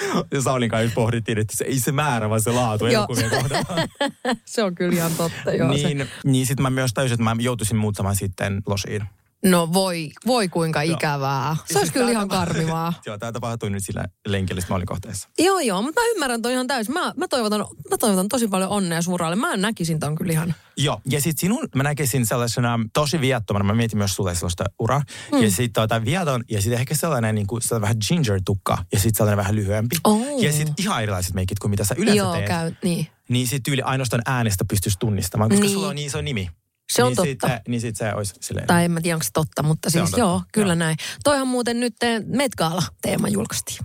Ja Saulin kanssa pohdittiin, että se ei se määrä, vaan se laatu elokuvien kohdalla. Se on kyllä ihan totta, joo. Se. niin, niin sitten mä myös täysin, että mä joutuisin muuttamaan sitten losiin. No voi, voi kuinka ikävää. Se olisi kyllä ihan karmivaa. Joo, tämä tapahtui nyt sillä lenkillä, kohteessa. Joo, joo, mutta mä ymmärrän toi ihan täysin. Mä, mä, toivotan, mä toivotan tosi paljon onnea suralle. Mä näkisin ton kyllä ihan. Joo, ja sitten sinun mä näkisin sellaisena tosi viattomana, mä mietin myös sulle sellaista uraa. Mm. Ja sitten tota, viaton, ja sitten ehkä sellainen, niin kuin, sellainen vähän ginger-tukka, ja sitten sellainen vähän lyhyempi. Oh. Ja sitten ihan erilaiset meikit kuin mitä sä yleensä joo, teet. käy, niin. Niin sitten tyyli ainoastaan äänestä pystyisi tunnistamaan, koska niin. sulla on niin iso nimi. Se on niin totta. Sit, niin sitten se olisi silleen. Tai en mä tiedä, onko se totta, mutta Se siis totta. joo, kyllä Joo. näin. Toihan muuten nyt eh, Met Gala-teema julkaistiin.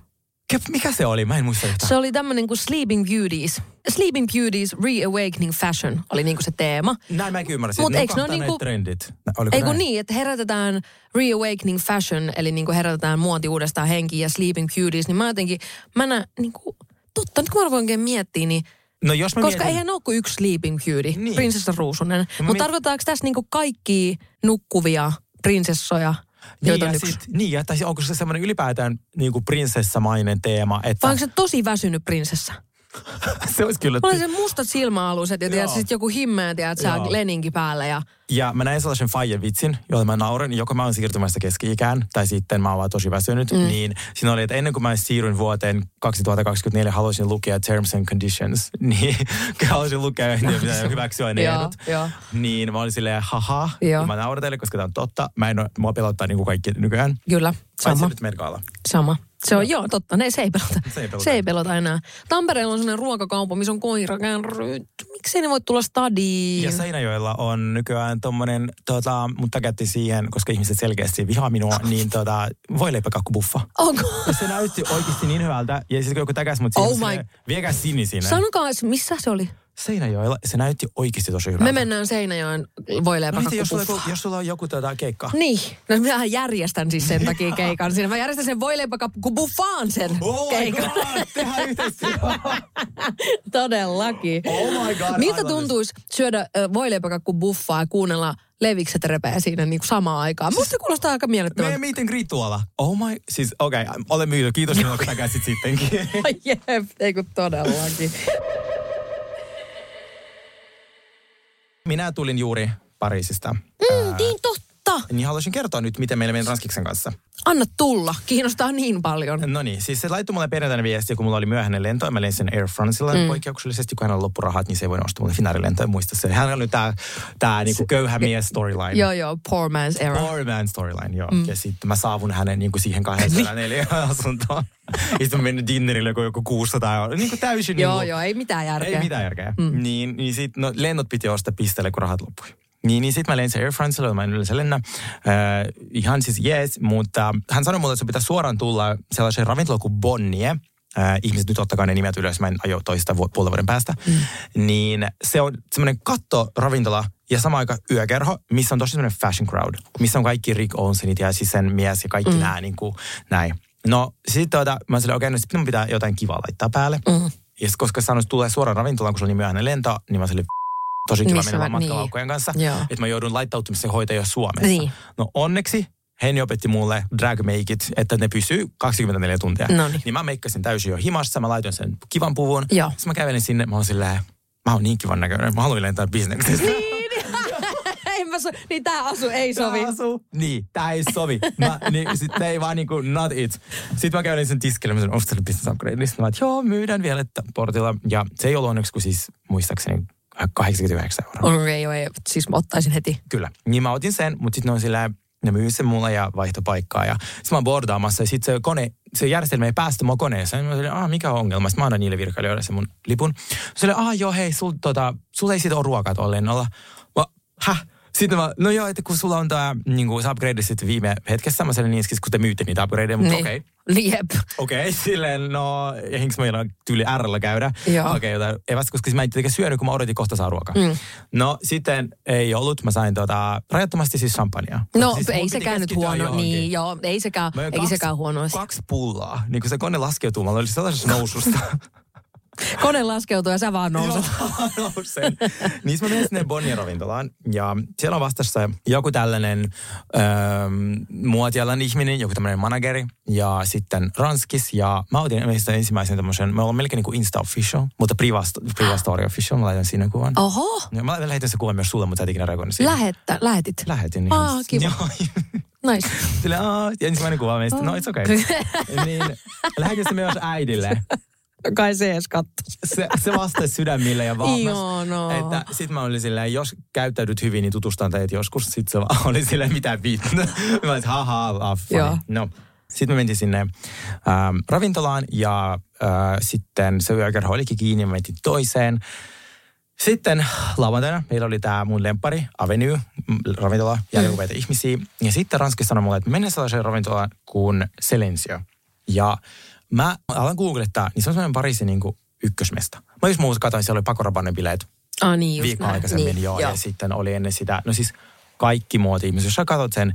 Mikä se oli? Mä en muista yhtään. Se oli tämmöinen kuin Sleeping Beauties. Sleeping Beauties Reawakening Fashion oli niinku se teema. Näin mä en ymmärrä. Mut ne on eikö ne ole niinku- trendit. Nä- Oliko Ei kun näin? niin, että herätetään Reawakening Fashion, eli niinku herätetään muoti uudestaan henkiin ja Sleeping Beauties, niin mä jotenkin, mä näen niinku, totta, nyt kun mä voin oikein miettiä, niin No jos mä koska mietin, eihän ole kuin yksi Sleeping Beauty, Niin. prinsessa Ruusunen. Mutta mietin- tarkoitaanko tässä niinku kaikki nukkuvia prinsessoja, niin, ja sit, niin, ja tai onko se semmoinen ylipäätään niin kuin prinsessamainen teema, että Vai onko se tosi väsynyt prinsessa? se olisi kyllä... Mulla oli se mustat silmäaluset ja tiedät, sit joku himmeä, tiedät, sä leninki päällä ja Ja mä näin sellaisen faijan vitsin, jolle mä naurin, joko mä oon siirtymässä keski-ikään, tai sitten mä oon vaan tosi väsynyt. Mm. Niin siinä oli, että ennen kuin mä siirryin vuoteen 2024, haluaisin lukea Terms and Conditions. Niin haluaisin lukea ja pitää hyväksyä ne ehdot. Niin mä olin silleen, haha. Ja mä nauratelin, koska tämä on totta. Mä en oo, mua pelottaa niin kuin kaikki nykyään. kyllä, Paitsi sama. nyt. Sama. Se on, joo, totta. Ne, se ei pelota. Se ei pelota. Se ei pelota enää. Tampereella on sellainen ruokakauppa, missä on koirakärryt. Miksei ne voi tulla stadiin? Ja Seinäjoella on nykyään tommonen, tota, mutta käytti siihen, koska ihmiset selkeästi vihaa minua, niin tota, voileipäkakkubuffa. Onko? Ja se näytti oikeasti niin hyvältä. Ja sitten kun joku täkäs mut siihen, Oh my- viekää Sini sinne. Sanokaa, missä se oli? Seinäjoella, se näytti oikeasti tosi hyvältä. Me mennään Seinäjoen No miten, jos, sulla, jos sulla on joku tota, keikka? Niin, no minähän järjestän siis sen takia keikan siinä. Mä järjestän sen voileipäkakkubuffaan sen Oh keikan. god, tehdään. Todellakin. Oh my god, Miltä love tuntuisi syödä ö, voileipäkakkubuffaa ja kuunnella levikset repee siinä niin kuin samaan aikaan? Musta se kuulostaa aika miellyttävältä. Meidän meet and greet tuolla. Oh my, siis okei, okay, olen myyty. Kiitos minulle, kun täkäsit sittenkin. Jep, ei kun todellakin. Minä tulin juuri Pariisista. Mm, niin totta. Niin haluaisin kertoa nyt, miten meillä meni Ranskiksen kanssa. Anna tulla. Kiinnostaa niin paljon. No niin, siis se laittoi mulle perjantaina viestiä, kun mulla oli myöhäinen lento. ja Mä lensin Air Francella mm. poikkeuksellisesti, kun hänellä on loppurahat, niin se ei voi ostaa mulle finaalilentoa. Muista se. Hän oli tää, tää niinku köyhä mies storyline. Joo, joo, poor man's era. Poor man storyline, joo. Mm. Ja sitten mä saavun hänen niin kuin siihen 204 asuntoon. ja sitten mä menin dinnerille joku, joku 600 euroa. Niin kuin täysin. Joo, niin joo, ei mitään järkeä. Ei mitään järkeä. Mm. Niin, niin sit, no, lennot piti ostaa pisteelle, kun rahat loppui. Niin, niin sitten mä lensin Air Francella, mä en yleensä lennä. Äh, ihan siis jees, mutta hän sanoi mulle, että se pitää suoraan tulla sellaiseen ravintolaan kuin Bonnie. Äh, ihmiset nyt ottakaa ne nimet ylös, mä en aio toista vu- puolen vuoden päästä. Mm. Niin se on semmoinen kattoravintola ja sama aika yökerho, missä on tosi semmoinen fashion crowd. Missä on kaikki Rick Owensenit ja siis sen mies ja kaikki mm. nämä niin kuin, näin. No sitten tuota, mä sanoin, okei, okay, no sitten mun pitää jotain kivaa laittaa päälle. Mm. Ja koska sanoin, että tulee suoraan ravintolaan, kun se on niin myöhäinen lento, niin mä sanoin, tosi kiva Missä mennä mä- vaan matkalaukkojen kanssa. Joo. Että mä joudun laittautumisen hoitaja Suomessa. Niin. No onneksi Henni opetti mulle drag makeit, että ne pysyy 24 tuntia. Noniin. Niin mä meikkasin täysin jo himassa, mä laitoin sen kivan puvun. Joo. Sitten mä kävelin sinne, mä oon silleen, mä oon niin kivan näköinen, mä haluan lentää bisneksessä. ei mä so, niin tää asu ei sovi. Tää asuu. Niin, tää ei sovi. Mä, niin, sit ei vaan niinku not it. Sitten mä kävelin sen tiskille, mä sanoin, onko business upgrade? Niin sit mä, että joo, myydään vielä että portilla. Ja se ei ollut onneksi kuin siis muistaakseni 89 euroa. Okei, joo, ei, siis mä ottaisin heti. Kyllä. Niin mä otin sen, mutta sitten ne on silleen, ne myy sen mulle ja vaihto paikkaa. Ja sitten mä oon bordaamassa ja sitten se kone, se järjestelmä ei päästä mua koneeseen. Mä olin, ah, mikä on ongelma? Sitten mä annan niille virkailijoille sen mun lipun. Se oli, ah joo, hei, sul, tota, sulla ei siitä ole ruokaa tuolla lennolla. Mä, häh? Sitten mä, no joo, että kun sulla on tää, niin kuin, sä upgradesit viime hetkessä, mä sanoin niin, kun te myytte niitä upgradeja, mutta okei. Okay. Jep. Okei, okay, silleen, no, eihinkö meillä tyyli Rllä käydä? Joo. Okei, okay, jotain evästä, koska mä en tietenkään syönyt, kun mä odotin kohta saa ruokaa. Mm. No, sitten ei ollut. Mä sain tota, rajattomasti siis champagnea. No siis ei sekään nyt huono. johonkin. Niin, joo, ei sekään, eikä sekään huono. Kaksi pullaa. Niin kun se kone laskeutuu, mä olin sellaisessa noususta. Kone laskeutuu ja sä vaan nouset. Joo, nousen. niin mä menen sinne Bonnier ravintolaan ja siellä on vastassa joku tällainen öö, muotialan ihminen, joku tämmöinen manageri ja sitten Ranskis ja mä otin ensimmäisen tämmöisen, me ollaan melkein niin kuin Insta official, mutta Priva, Priva Story official, mä laitan siinä kuvan. Oho, Ja mä lähetän se kuvan myös sulle, mutta sä et ikinä reagoinut siihen. lähettä, lähetit. Lähetin. Aa, ihan- kiva. Joo. Nice. Sille, aah, ensimmäinen kuva meistä, no it's okay. niin, lähetin se myös äidille. Kai se edes. Se, se vastasi sydämille ja vaan. Ihanaa. Että sit mä olin silleen, jos käyttäydyt hyvin, niin tutustan teitä joskus. Sit se vaan oli silleen, mitä vittu. mä olin, haha, ah, funny. Joo. No. Sitten me mentiin sinne ähm, ravintolaan ja äh, sitten se yökerho olikin kiinni ja me mentiin toiseen. Sitten lauantaina meillä oli tämä mun lempari, Avenue, mm, ravintola, jälleen upeita ihmisiä. Ja sitten Ranskissa sanoi mulle, että mennään sellaiseen ravintolaan kuin Selensio. Ja mä alan googlettaa, niin se on sellainen Pariisin niin kuin ykkösmesta. Mä just muuta katsoin, siellä oli Pakorabannen bileet Ah niin, viikon aikaisemmin, niin, joo, ja sitten oli ennen sitä, no siis kaikki muoti-ihmiset, jos sä katsot sen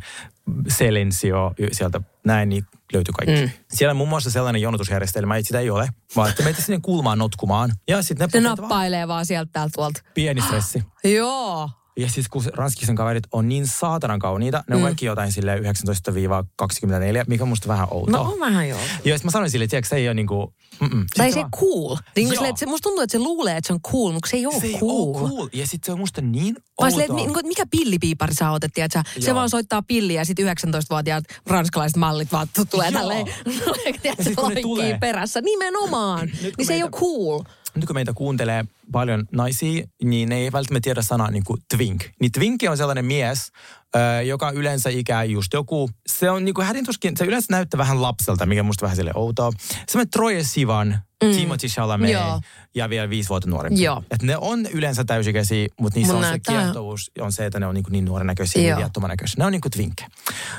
Selensio sieltä näin, niin löytyy kaikki. Mm. Siellä on muun muassa sellainen jonotusjärjestelmä, että sitä ei ole, vaan että meitä sinne kulmaan notkumaan. Ja sitten ne Se pukevat vaan nappailee vaan sieltä täältä tuolta. pieni stressi. Joo. Ja siis kun se ranskisen kaverit on niin saatanan kauniita, ne on Mm. kaikki jotain sille 19-24, mikä on musta vähän outoa. No on vähän joo. Sit mä sanoin sille, että se ei ole niinku... Mm-mm. Tai se vaan- cool. Niin kuin Joo. silleen, että se, musta tuntuu, että se luulee, että se on cool, mutta se ei ole se ei cool. ole cool. Ja sitten se on musta niin Vai outoa. silleen, että mi- niin mikä pillipiipari sä oot, että se Joo. vaan soittaa pilliä ja sitten 19-vuotiaat ranskalaiset mallit vaan tulee Joo. tälleen, tiedätkö, perässä. Nimenomaan. kun niin se ei meitä- ole cool. nyt kun meitä kuuntelee paljon naisia, niin ne ei välttämättä tiedä sanaa niin kuin twink. Niin twinkki on sellainen mies, joka yleensä ikää just joku, se on niin kuin hädintuskin, se yleensä näyttää vähän lapselta, mikä musta vähän sille outoa. Semmoinen Troye Sivan, mm. Timothy Chalamet Joo. ja vielä viisi vuotta nuorempi. Joo. Et ne on yleensä täysikäisiä, mutta niissä Mun on näyttää- se kiehtouus, on se, että ne on niin, kuin niin nuoren näköisiä, niin viattoman näköisiä. Ne on niin kuin twinkkejä.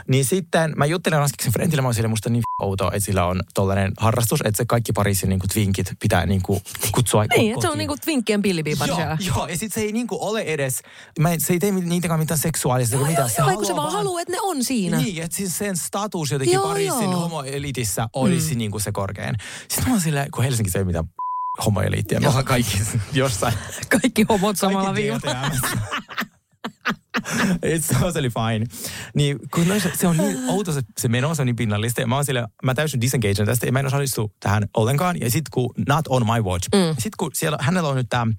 Niin sitten mä juttelin Ranskiksen friendille, mä oon sille musta niin outoa, että sillä on tollainen harrastus, että se kaikki Pariisin niin kuin twinkit pitää niin kuin kutsua Niin, että se on kotiin. niinku twinkkien pillipiipari Joo, joo, ja sitten se ei niinku ole edes, mä, se ei tee niitäkään mitään seksuaalista eikä mitään. Joo, kun se vaan haluaa, että ne on siinä. Niin, että siis sen status jotenkin Joo, Pariisin joo. homoelitissä olisi mm. niinku se korkein. Sitten mä oon silleen, kun Helsingissä ei mitään homoeliittiä, me ollaan kaikki jossain. Kaikki homot samalla viivalla. It's totally fine. Niin, kun no, se, on niin outo se, se meno, se on niin pinnallista. Ja mä oon sille, mä täysin disengageen tästä ja mä en osallistu tähän ollenkaan. Ja sit kun, not on my watch. Mm. Sit kun siellä, hänellä on nyt tämä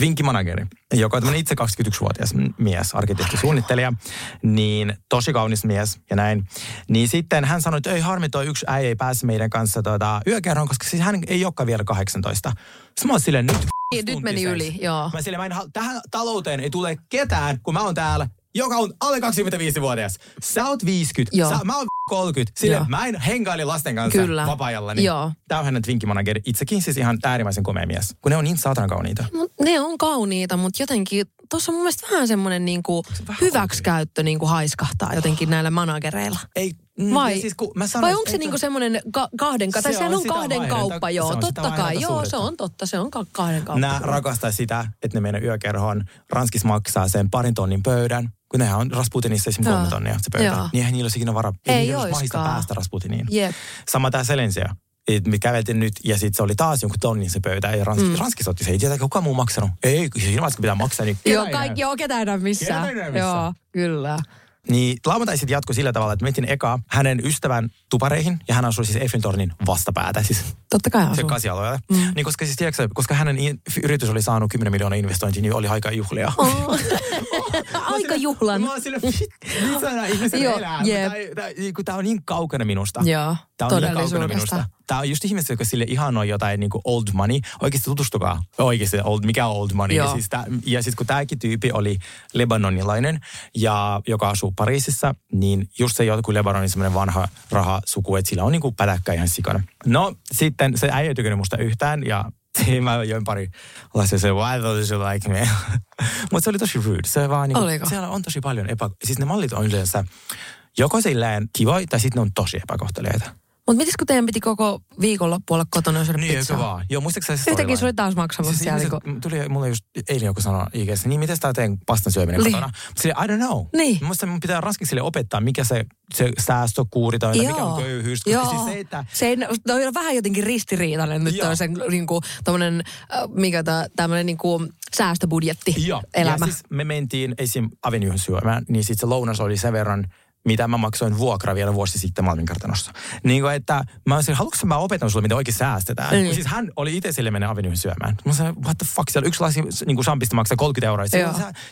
Twinkie-manageri, joka on tämmöinen itse 21-vuotias mies, arkkitehti, suunnittelija, niin tosi kaunis mies ja näin. Niin sitten hän sanoi, että ei harmi, toi yksi äijä ei pääse meidän kanssa tuota, yökerhoon, koska siis hän ei olekaan vielä 18. Sitten mä oon silleen, nyt Niin, nyt meni yli, joo. Mä sille, mä en, tähän talouteen ei tule ketään, kun mä oon täällä, joka on alle 25-vuotias. Sä oot 50, Joo. sä, mä oon 30. Sille Joo. mä en hengaile lasten kanssa Kyllä. vapaa-ajallani. Joo. Tää on hänen twinkkimanageri. Itsekin siis ihan äärimmäisen komea mies. Kun ne on niin saatanan kauniita. Mut ne on kauniita, mutta jotenkin tuossa on mun mielestä vähän semmoinen niinku vähän hyväksikäyttö niinku haiskahtaa jotenkin näillä managereilla. Ei, Vai, ja siis, kun mä sanoin, vai onko se niinku semmoinen ka- kahden, ka- Se tai sehän on kahden kauppa, se joo, sitä totta kai, joo, se suhdetta. on totta, se on ka- kahden kauppa. Nämä rakastaa sitä, että ne meidän yökerhoon. Ranskis maksaa sen parin tonnin pöydän. Kun nehän on Rasputinissa esimerkiksi kolme tonnia se pöydä. Joo. Niin eihän niillä olisi ikinä varaa. Ei niillä olisi mahista päästä Rasputiniin. Jep. Sama tämä Selensia. Et Me käveltiin nyt ja sitten se oli taas jonkun tonnin se pöytä. Ja Ranskis, mm. Ranskis otti se. Ei tiedä, kuka muu maksanut. Ei, kun siinä vaiheessa kun pitää maksaa, niin Joo, ei kaikki, joo, ketään missään. Ketään missään. Joo, kyllä. Niin lauantai sitten jatkui sillä tavalla, että mentiin eka hänen ystävän tupareihin. Ja hän asui siis Eiffelin tornin vastapäätä. Siis Totta kai se asuu. kasialueella. Mm. Niin koska siis tiedätkö, koska hänen yritys oli saanut 10 miljoonaa investointia, niin oli aika juhlia. Oh. Aika juhlan. Mä oon sille, mitä Joo, elää? jep. Tää, tää, tää on niin kaukana minusta. Joo, Tää on niin kaukana minusta. Tää on just ihmiset, jotka sille ihanoi jotain niin kuin old money. Oikeasti tutustukaa. Oikeasti, old, mikä on old money. Joo. Ja, siis tää, ja siis kun tämäkin tyyppi oli lebanonilainen, ja, joka asuu Pariisissa, niin just se joku Lebanonin semmoinen vanha rahasuku, että sillä on niin kuin pätäkkä ihan sikana. No sitten se äijä ei musta yhtään, ja mä join pari lasia se, why don't you like me? Mutta se oli tosi rude. Se vaan niin Oliko? siellä on tosi paljon epä... Siis ne mallit on yleensä joko silleen kivoja tai sitten ne on tosi epäkohteliaita. Mutta mitäs kun teidän piti koko viikonloppu olla kotona syödä Niin, pizzaa? eikö vaan? Joo, muistaakseni se Yhtäkkiä se oli taas maksamassa Siis siellä. ihmiset, Kun... tuli mulle just eilen joku sanoi IGS, niin miten tää teen pastan syöminen Niin. kotona? Sille, I don't know. Niin. Musta mun pitää raskikselle opettaa, mikä se, se säästökuuri tai mikä on köyhyys. Koska Joo. siis se, että se ei, on vähän jotenkin ristiriitainen nyt Joo. toi sen niinku, tommonen, äh, mikä tää, tämmönen niinku säästöbudjetti Joo. elämä. Ja siis me mentiin esim. Avenue'n syömään, niin sitten se lounas oli sen verran, mitä mä maksoin vuokra vielä vuosi sitten Malmin kartanossa. Niin kuin, että mä olisin, haluatko mä opetan sulle, miten oikein säästetään? Mm. Siis hän oli itse sille mennä Avenue'n syömään. Mä sanoin, what the fuck, siellä yksi lasi niin kuin champista maksaa 30 euroa. Sitten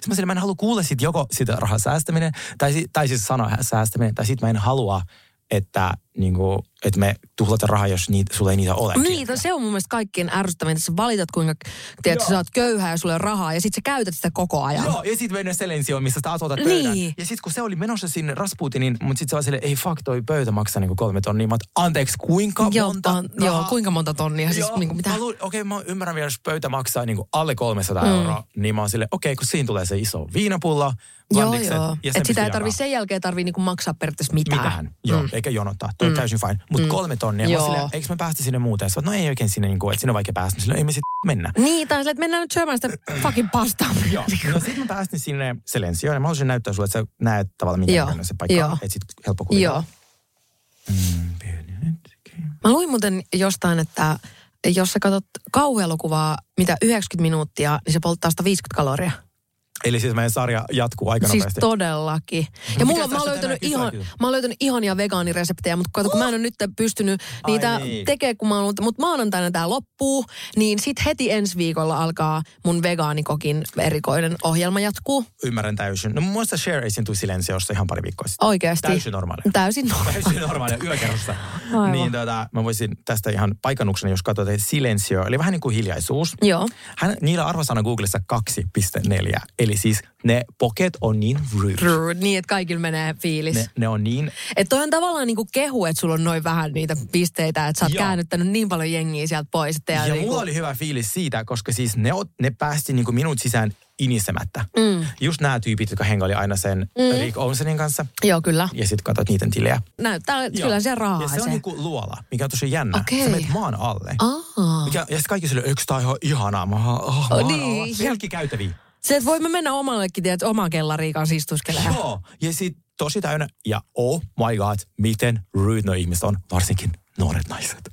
mä sanoin, mä en halua kuulla sit joko sitä rahaa säästäminen, tai, tai siis sanoa säästäminen, tai sitten mä en halua, että, niin kuin, että me tuhlataan rahaa, jos niitä, sulla ei niitä ole. Niin, se on mun mielestä kaikkien ärsyttävintä. Sä valitat, kuinka tiedät, Joo. sä oot köyhä ja sulla on rahaa, ja sit sä käytät sitä koko ajan. Joo, ja sitten mennään Selensioon, missä taas otat pöydän. Niin. Ja sitten kun se oli menossa sinne Rasputinin, mutta sitten se oli silleen, ei fuck, toi pöytä maksaa niinku kolme tonnia. Mä oot, anteeksi, kuinka Joo, monta on- joo, kuinka monta tonnia? Siis Joo, niinku mitä? mä luulin- Okei, mä ymmärrän vielä, jos pöytä maksaa niinku alle 300 mm. euroa, niin mä oon silleen, okei, kun siinä tulee se iso viinapullo, Joo, blandikset, joo. ja Et sitä ei tarvi, sen jälkeen tarvii niinku maksaa periaatteessa mitään. Mitään, joo, mm. eikä jonottaa. Toi on täysin fine. Mutta mm. kolme tonnia, mä Joo. oon silleen, eikö me päästä sinne muuten? Sä no ei oikein sinne, niinku, että sinne on vaikea päästä. Silleen, ei me sitten mennä. Niin, tai silleen, että mennään nyt syömään sitä fucking pastaa. Joo. No sitten mä päästin sinne Selensioon ja mä haluaisin näyttää sulle, että sä näet tavallaan Joo. näköinen se paikka Joo. on. Että sit helppo kuvitella. Joo. Mm, pieni hetki. Mä luin muuten jostain, että jos sä katsot kauhuelokuvaa, mitä 90 minuuttia, niin se polttaa 150 kaloria. Eli siis meidän sarja jatkuu aika Siis nopeasti. todellakin. Ja No mulla, mä oon, löytänyt ihan, mä oon löytänyt ihania vegaanireseptejä, mutta kato, kun mä en ole nyt pystynyt niitä niin. tekee, kun mä oon, mutta maanantaina tää loppuu, niin sit heti ensi viikolla alkaa mun vegaanikokin erikoinen ohjelma jatkuu. Ymmärrän täysin. No mun mielestä Cher esiintyi Silensiossa ihan pari viikkoa sitten. Oikeasti. Täysin normaalia. Täysin normaalia. Täysin normaalia yökerrosta. Aivan. Niin tota, mä voisin tästä ihan paikannuksena, jos katsot, että Silencio, eli vähän niin kuin hiljaisuus. Joo. Hän, niillä arvosana Googlessa 2,4. Eli siis ne poket on niin rude. Brr, Niin, että kaikilla menee fiilis. Ne, ne on niin Että toi on tavallaan niinku kehu, että sulla on noin vähän niitä pisteitä, että sä oot Joo. käännyttänyt niin paljon jengiä sieltä pois. Että Ja niinku, mulla oli hyvä fiilis siitä, koska siis ne, ne päästi niinku minut sisään inisemättä. Mm. Just nämä tyypit, jotka hengaili aina sen mm. Rick Owensonin kanssa. Joo, kyllä. Ja sitten katsot niiden tilejä. Näyttää, Joo. kyllä se rahaa Ja se on se. niinku luola, mikä on tosi jännä. Okei. Sä menet maan alle. Aa. Mikä, ja sitten kaikki sille, eikö tää ihan ihanaa? Mä oh, Oh, niin, ja- käytäviä. Se, että voimme mennä omallekin, tiedät, omaan kellariin kanssa istuskelemaan. Joo. Ja sit tosi täynnä. Ja oh my god, miten rude no ihmiset on, varsinkin nuoret naiset.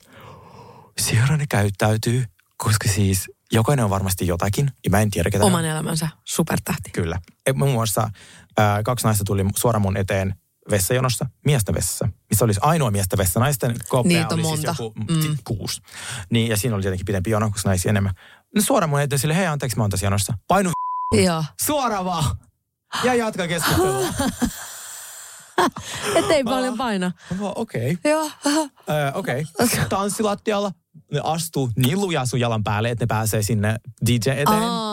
Siellä ne käyttäytyy, koska siis jokainen on varmasti jotakin. Ja mä en tiedä, ketä ne on. Oman elämänsä supertähti. Kyllä. Et muun muassa ää, kaksi naista tuli suoraan mun eteen vessajonossa, miesten vessassa, missä olisi ainoa miesten vessa. Naisten kopea Niitä oli monta. siis joku Mm. mm. kuusi. Niin, ja siinä oli tietenkin pidempi jono, koska naisia enemmän. No suoraan mun eteen sille, hei anteeksi, mä oon tässä jonossa. Painu Joo. suoraan vaan. Ja jatka keskustelua. Ettei paljon paina. Okei, okay. Joo. Öö, okei. Okay. Tanssilattialla ne astuu niin lujaa sun jalan päälle, että ne pääsee sinne DJ eteen. Aa.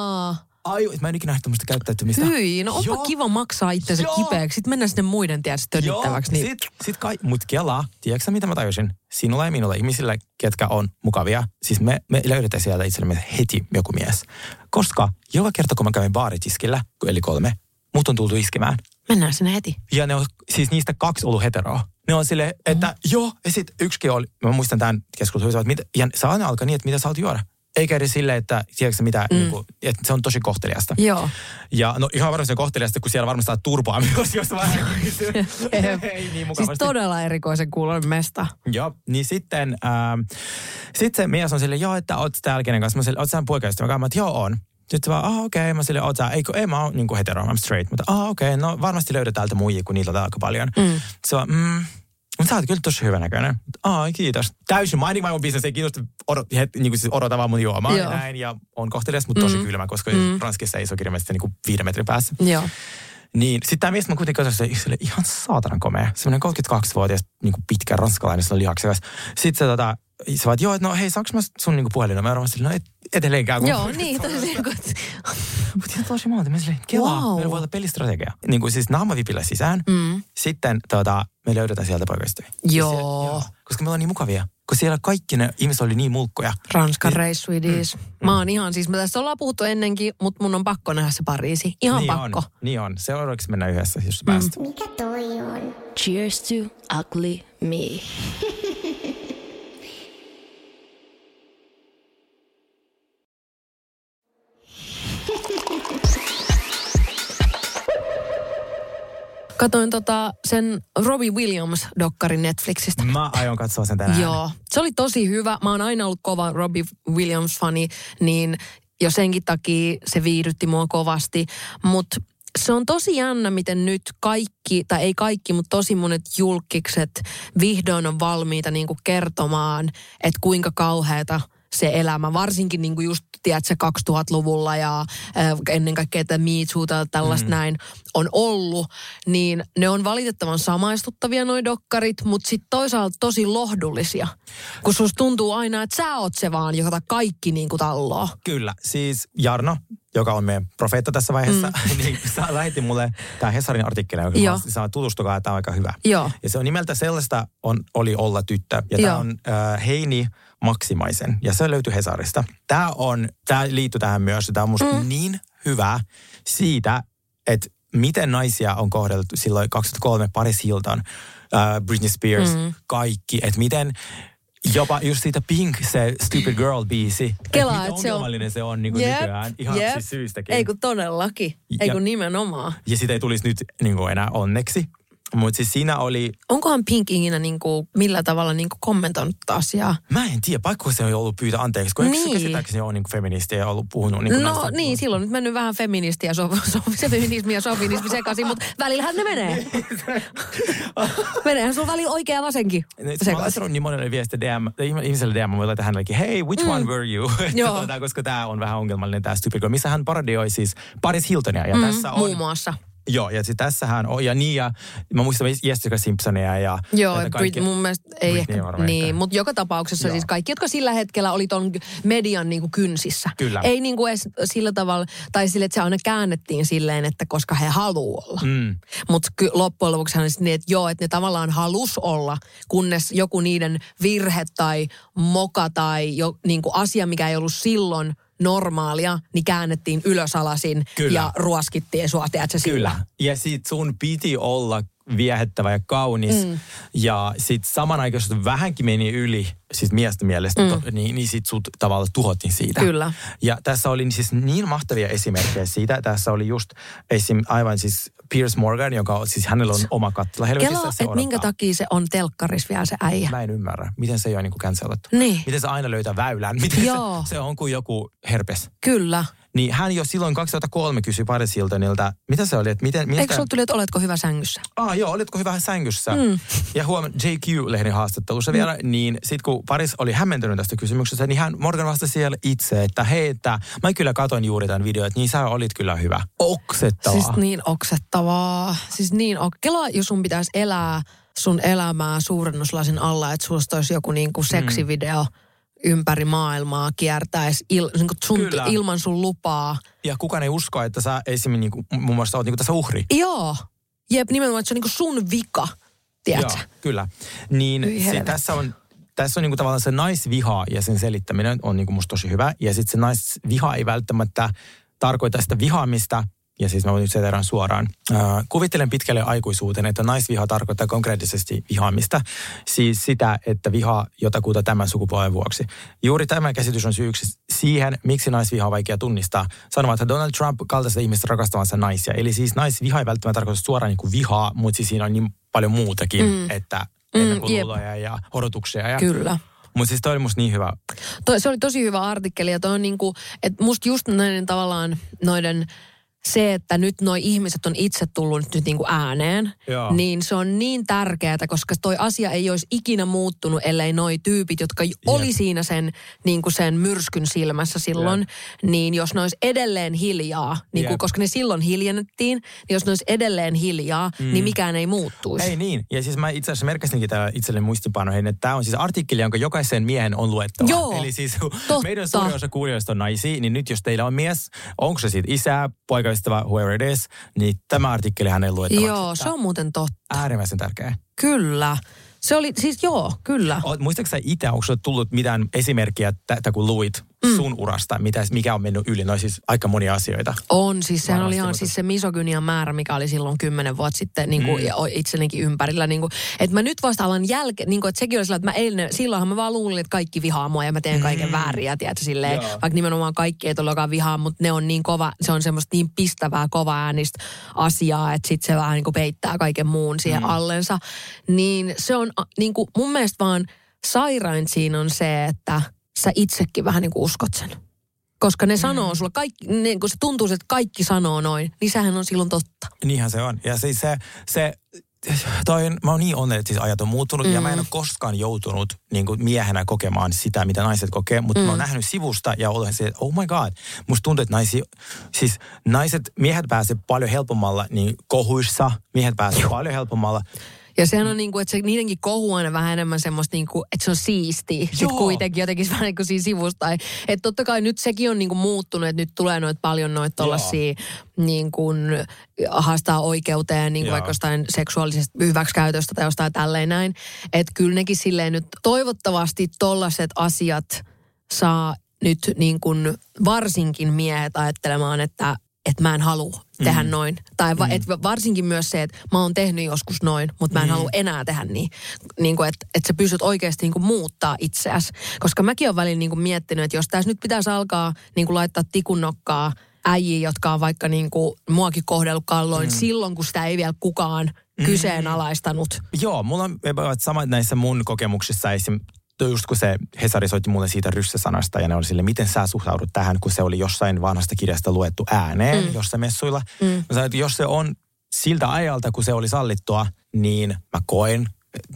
Ai, mä en ikinä nähnyt tämmöistä käyttäytymistä. Hyi, no onpa Joo. kiva maksaa itsensä Joo. kipeäksi. Sitten mennään sinne muiden tiedä tönittäväksi. Niin... sit, sit kai, mut kelaa, tiedätkö mitä mä tajusin? Sinulla ja minulla ihmisillä, ketkä on mukavia, siis me, me löydetään sieltä itsellemme heti joku mies. Koska joka kerta, kun mä kävin baaritiskillä, eli kolme, mut on tultu iskemään. Mennään sinne heti. Ja ne on, siis niistä kaksi ollut heteroa. Ne on sille, että mm. joo, ja sit yksikin oli, mä muistan tämän keskustelun, että mitä, ja se aina alkaa niin, että mitä sä oot juoda. Eikä edes silleen, että tiedätkö mitä, mm. niin kuin, että se on tosi kohteliasta. Joo. Ja no ihan varmasti kohteliasta, kun siellä varmasti saa turpaa myös, jos vähän ei niin mukavasti. Siis todella erikoisen kuuloinen mesta. Joo, niin sitten, ähm, sit se mies on silleen, joo, että oot täällä kenen kanssa. Mä silleen, oot sä poikaystävä? Mä kanssa, että joo, on. Sitten vaan, ah okei, okay. mä silleen, oot sä, eikö, ei mä oon niin hetero, I'm straight. Mutta ah okei, okay. no varmasti löydät täältä muijia, kun niitä on aika paljon. Mm. Se on, mm, mutta sä oot kyllä tosi hyvä näköinen. Aa, kiitos. Täysin my own business, ei kiinnosta odot, het, niin kuin siis odota vaan mun juomaan Joo. ja näin. Ja on kohtelias, mutta tosi mm. kylmä, koska mm. Ranskissa ei iso kirjallisesti niin kuin viiden metrin päässä. Joo. Niin, sitten tämä mies mä kuitenkin katsoin, se oli ihan saatanan komea. Semmoinen 32-vuotias niin kuin pitkä ranskalainen, sillä on lihaksikas. Sitten se tota, se vaan, että joo, no hei, saanko mä sun niin puhelinnumeron? Mä silleen, no et, edelleenkään. kun- Joo, niin. Tosi, niin kuin, että- Mutta ihan tosi monta. Mä silleen, kelaa, Wow. meillä voi olla pelistrategia. Niin kuin siis naamavipillä sisään. Mm. Sitten tota, me löydetään sieltä poikaystäviä. Joo. Siellä- joo. Koska me ollaan niin mukavia. Kun siellä kaikki ne ihmiset oli niin mulkkoja. Ranskan reissu idis. Mä oon ihan siis, mä tästä ollaan puhuttu ennenkin, mutta mun on pakko nähdä se Pariisi. Ihan niin pakko. On, niin on. Seuraavaksi mennään yhdessä, jos sä pääset. Mikä toi on? Cheers to ugly me. Katoin tota sen Robbie Williams-dokkarin Netflixistä. Mä aion katsoa sen tänään. Joo, se oli tosi hyvä. Mä oon aina ollut kova Robbie Williams-fani, niin jo senkin takia se viihdytti mua kovasti. Mutta se on tosi jännä, miten nyt kaikki, tai ei kaikki, mutta tosi monet julkikset vihdoin on valmiita niinku kertomaan, että kuinka kauheata – se elämä, varsinkin niin kuin just, tiedätkö, 2000-luvulla ja ennen kaikkea että Me Too tai tällaista mm. näin on ollut, niin ne on valitettavan samaistuttavia noi dokkarit, mutta sitten toisaalta tosi lohdullisia. Kun susta tuntuu aina, että sä oot se vaan, joka kaikki niin kuin talloo. Kyllä, siis Jarno, joka on meidän profeetta tässä vaiheessa, mm. niin sä lähetti mulle tämä Hesarin artikkeli, joka Joo. saa tutustukaa, että tämä on aika hyvä. Joo. Ja se on nimeltä sellaista on, oli olla tyttö. Ja tämä on äh, Heini Maksimaisen. Ja se löytyy Hesarista. Tämä on, tämä liittyy tähän myös. Tämä on musta mm. niin hyvä siitä, että miten naisia on kohdeltu silloin 2003 Paris Hilton, uh, Britney Spears, mm. kaikki. Että miten Jopa just siitä Pink, se Stupid Girl-biisi. Kela, että se on... se on niin kuin yep, nykyään. Ihan yep. siis syystäkin. Ei kun todellakin. Ei kun nimenomaan. Ja sitä ei tulisi nyt niin kuin enää onneksi. Mutta siis siinä oli... Onkohan Pink ikinä niinku, millä tavalla niinku kommentoinut asiaa? Mä en tiedä, paikko se on ollut pyytä anteeksi, kun niin. eikö käsittääkseni ole niinku feministi ja ollut puhunut niinku No näistä, niin, silloin nyt mennyt vähän feministi ja so, so, se feminismi ja sofinismi sekaisin, mutta välillähän ne menee. Meneehän sun välillä oikea ja vasenkin sekaisin. Mä olen niin monelle viestiä DM, ihmiselle DM, voi laittaa hänellekin, hei, which mm. one were you? Joo. koska tämä on vähän ongelmallinen tämä Stupid Girl, missä hän parodioi siis Paris Hiltonia. Ja mm, tässä on, muun muassa Joo, ja sitten tässähän on, ja niin, ja mä muistan Jessica Simpsonia ja... Joo, kaikki, mun mielestä ei ehkä, niin, mutta joka tapauksessa Joo. siis kaikki, jotka sillä hetkellä oli ton median niin kuin kynsissä. Kyllä. Ei niin kuin edes sillä tavalla, tai sille, että se aina käännettiin silleen, että koska he haluaa olla. Mm. Mutta loppujen lopuksi hän niin, että joo, että ne tavallaan halus olla, kunnes joku niiden virhe tai moka tai jo, niin kuin asia, mikä ei ollut silloin – normaalia, niin käännettiin ylösalasin Kyllä. ja ruoskittiin sua, tiedätkö, Kyllä. Ja sit sun piti olla viehättävä ja kaunis. Mm. Ja sit samanaikaisesti vähänkin meni yli, siis miesten mielestä, mm. to, niin, niin sit sut tavallaan tuhottiin siitä. Kyllä. Ja tässä oli siis niin mahtavia esimerkkejä siitä. Tässä oli just esim. aivan siis Piers Morgan, joka siis hänellä on oma kattila. Kela, että minkä takia se on telkkaris vielä se äijä. Mä en ymmärrä. Miten se ei ole niin cancelattu? Niin. Miten se aina löytää väylän? Miten Joo. Se, se on kuin joku herpes. Kyllä. Niin hän jo silloin 2003 kysyi Paris Hiltonilta, mitä se oli, että miten... Eikö sinulle tuli, että oletko hyvä sängyssä? Ah joo, oletko hyvä sängyssä? Mm. Ja huomenna JQ-lehden haastattelussa mm. vielä, niin sitten kun Paris oli hämmentynyt tästä kysymyksestä, niin hän Morgan vastasi siellä itse, että hei, että mä kyllä katoin juuri tämän videon, että niin sä olit kyllä hyvä. Oksettavaa. Siis niin oksettavaa. Siis niin, ok. Kela, jos sun pitäisi elää sun elämää suurennuslasin alla, että susta olisi joku niin kuin seksivideo. Mm ympäri maailmaa kiertäisi il, niin sun, ilman sun lupaa. Ja kukaan ei usko, että sä esimerkiksi niin kuin, muun muassa oot niin kuin tässä uhri. Joo. Jep, nimenomaan, että se on niin kuin sun vika, tiedätkö? Joo, kyllä. Niin se, tässä on, tässä on niin kuin tavallaan se naisviha ja sen selittäminen on niin kuin musta tosi hyvä. Ja sitten se naisviha ei välttämättä tarkoita sitä vihaamista, ja siis mä voin nyt sen suoraan. Äh, kuvittelen pitkälle aikuisuuteen, että naisviha tarkoittaa konkreettisesti vihaamista. Siis sitä, että viha jotakuta tämän sukupuolen vuoksi. Juuri tämä käsitys on syyksi siihen, miksi naisviha on vaikea tunnistaa. Sanomaan, että Donald Trump kaltaista ihmistä rakastavansa naisia. Eli siis naisviha ei välttämättä tarkoita suoraan niin kuin vihaa, mutta siis siinä on niin paljon muutakin, mm. että mm, ja odotuksia. Ja Kyllä. Mutta siis toi oli musta niin hyvä. Toi, se oli tosi hyvä artikkeli ja toi on niinku, että musta just näiden tavallaan noiden se, että nyt noi ihmiset on itse tullut nyt niin kuin ääneen, Joo. niin se on niin tärkeää, koska toi asia ei olisi ikinä muuttunut, ellei noi tyypit, jotka Jep. oli siinä sen, niin kuin sen myrskyn silmässä silloin, Jep. niin jos ne olisi edelleen hiljaa, niin kuin, koska ne silloin hiljennettiin, niin jos ne olisi edelleen hiljaa, mm. niin mikään ei muuttuisi. Ei niin, ja siis mä itse asiassa merkkasinkin täällä itselle muistipanoihin, että tämä on siis artikkeli, jonka jokaisen miehen on luettava. Joo, Eli siis totta. meidän suuri osa kuulijoista on naisia, niin nyt jos teillä on mies, onko se sitten isä, poika, ystävä, whoever it is, niin tämä artikkeli hänen luettavaksi. Joo, se on muuten totta. Äärimmäisen tärkeä. Kyllä. Se oli, siis joo, kyllä. Muistatko sä itse, onko tullut mitään esimerkkiä, että kun luit mm. sun urasta, mitä, mikä on mennyt yli? No siis aika monia asioita. On, siis sehän oli ihan siis se misogynian määrä, mikä oli silloin kymmenen vuotta sitten niin kuin, mm. itsenikin ympärillä. Niin kuin, että mä nyt vasta alan jälkeen, niin kuin, että sekin oli sillä, että mä eilen, silloinhan mä vaan luulin, että kaikki vihaa mua ja mä teen kaiken mm. väärin. Ja tiedätkö, silleen, Joo. vaikka nimenomaan kaikki ei todellakaan vihaa, mutta ne on niin kova, se on semmoista niin pistävää, kova äänistä asiaa, että sit se vähän niin kuin peittää kaiken muun siihen mm. allensa. Niin se on niin kuin, mun mielestä vaan sairain siinä on se, että sä itsekin vähän niin kuin uskot sen. Koska ne sanoo sulla, kaikki, niin kun se tuntuu, että kaikki sanoo noin, niin sehän on silloin totta. Niinhän se on. Ja siis se, se toi, mä oon niin onnellinen, että siis ajat on muuttunut mm. ja mä en ole koskaan joutunut niin kuin miehenä kokemaan sitä, mitä naiset kokee, mutta mm. mä oon nähnyt sivusta ja olen se, että oh my god, musta tuntuu, että naisi, siis naiset, miehet pääsee paljon helpommalla niin kohuissa, miehet pääsee paljon helpommalla. Ja sehän on niin kuin, että se niidenkin kohu on vähän enemmän semmoista niin kuin, että se on siistiä. Sitten kuitenkin jotenkin vähän niin kuin siinä sivusta. Että totta kai nyt sekin on niin kuin muuttunut, että nyt tulee noit paljon noita tollasia niin kuin haastaa oikeuteen niin kuin vaikka jostain seksuaalisesta hyväksikäytöstä tai jostain tälleen näin. Että kyllä nekin silleen nyt toivottavasti tollaset asiat saa nyt niin kuin varsinkin miehet ajattelemaan, että että mä en halua tehdä mm. noin. Tai va, mm. et varsinkin myös se, että mä oon tehnyt joskus noin, mutta mä en mm. halua enää tehdä niin. niin kuin, että, että sä pystyt oikeasti niin kuin muuttaa itseäsi. Koska mäkin olen välillä niin kuin miettinyt, että jos tässä nyt pitäisi alkaa niin kuin laittaa tikunnokkaa äijiä, jotka on vaikka niin kuin muakin kohdellut kalloin mm. silloin, kun sitä ei vielä kukaan kyseenalaistanut. Joo, mulla on sama näissä mun kokemuksissa esim. Just kun se Hesari soitti mulle siitä ryssäsanasta ja ne oli sille, miten sä suhtaudut tähän, kun se oli jossain vanhasta kirjasta luettu ääneen mm. jossain messuilla. Mm. Mä sanoin, että jos se on siltä ajalta, kun se oli sallittua, niin mä koen,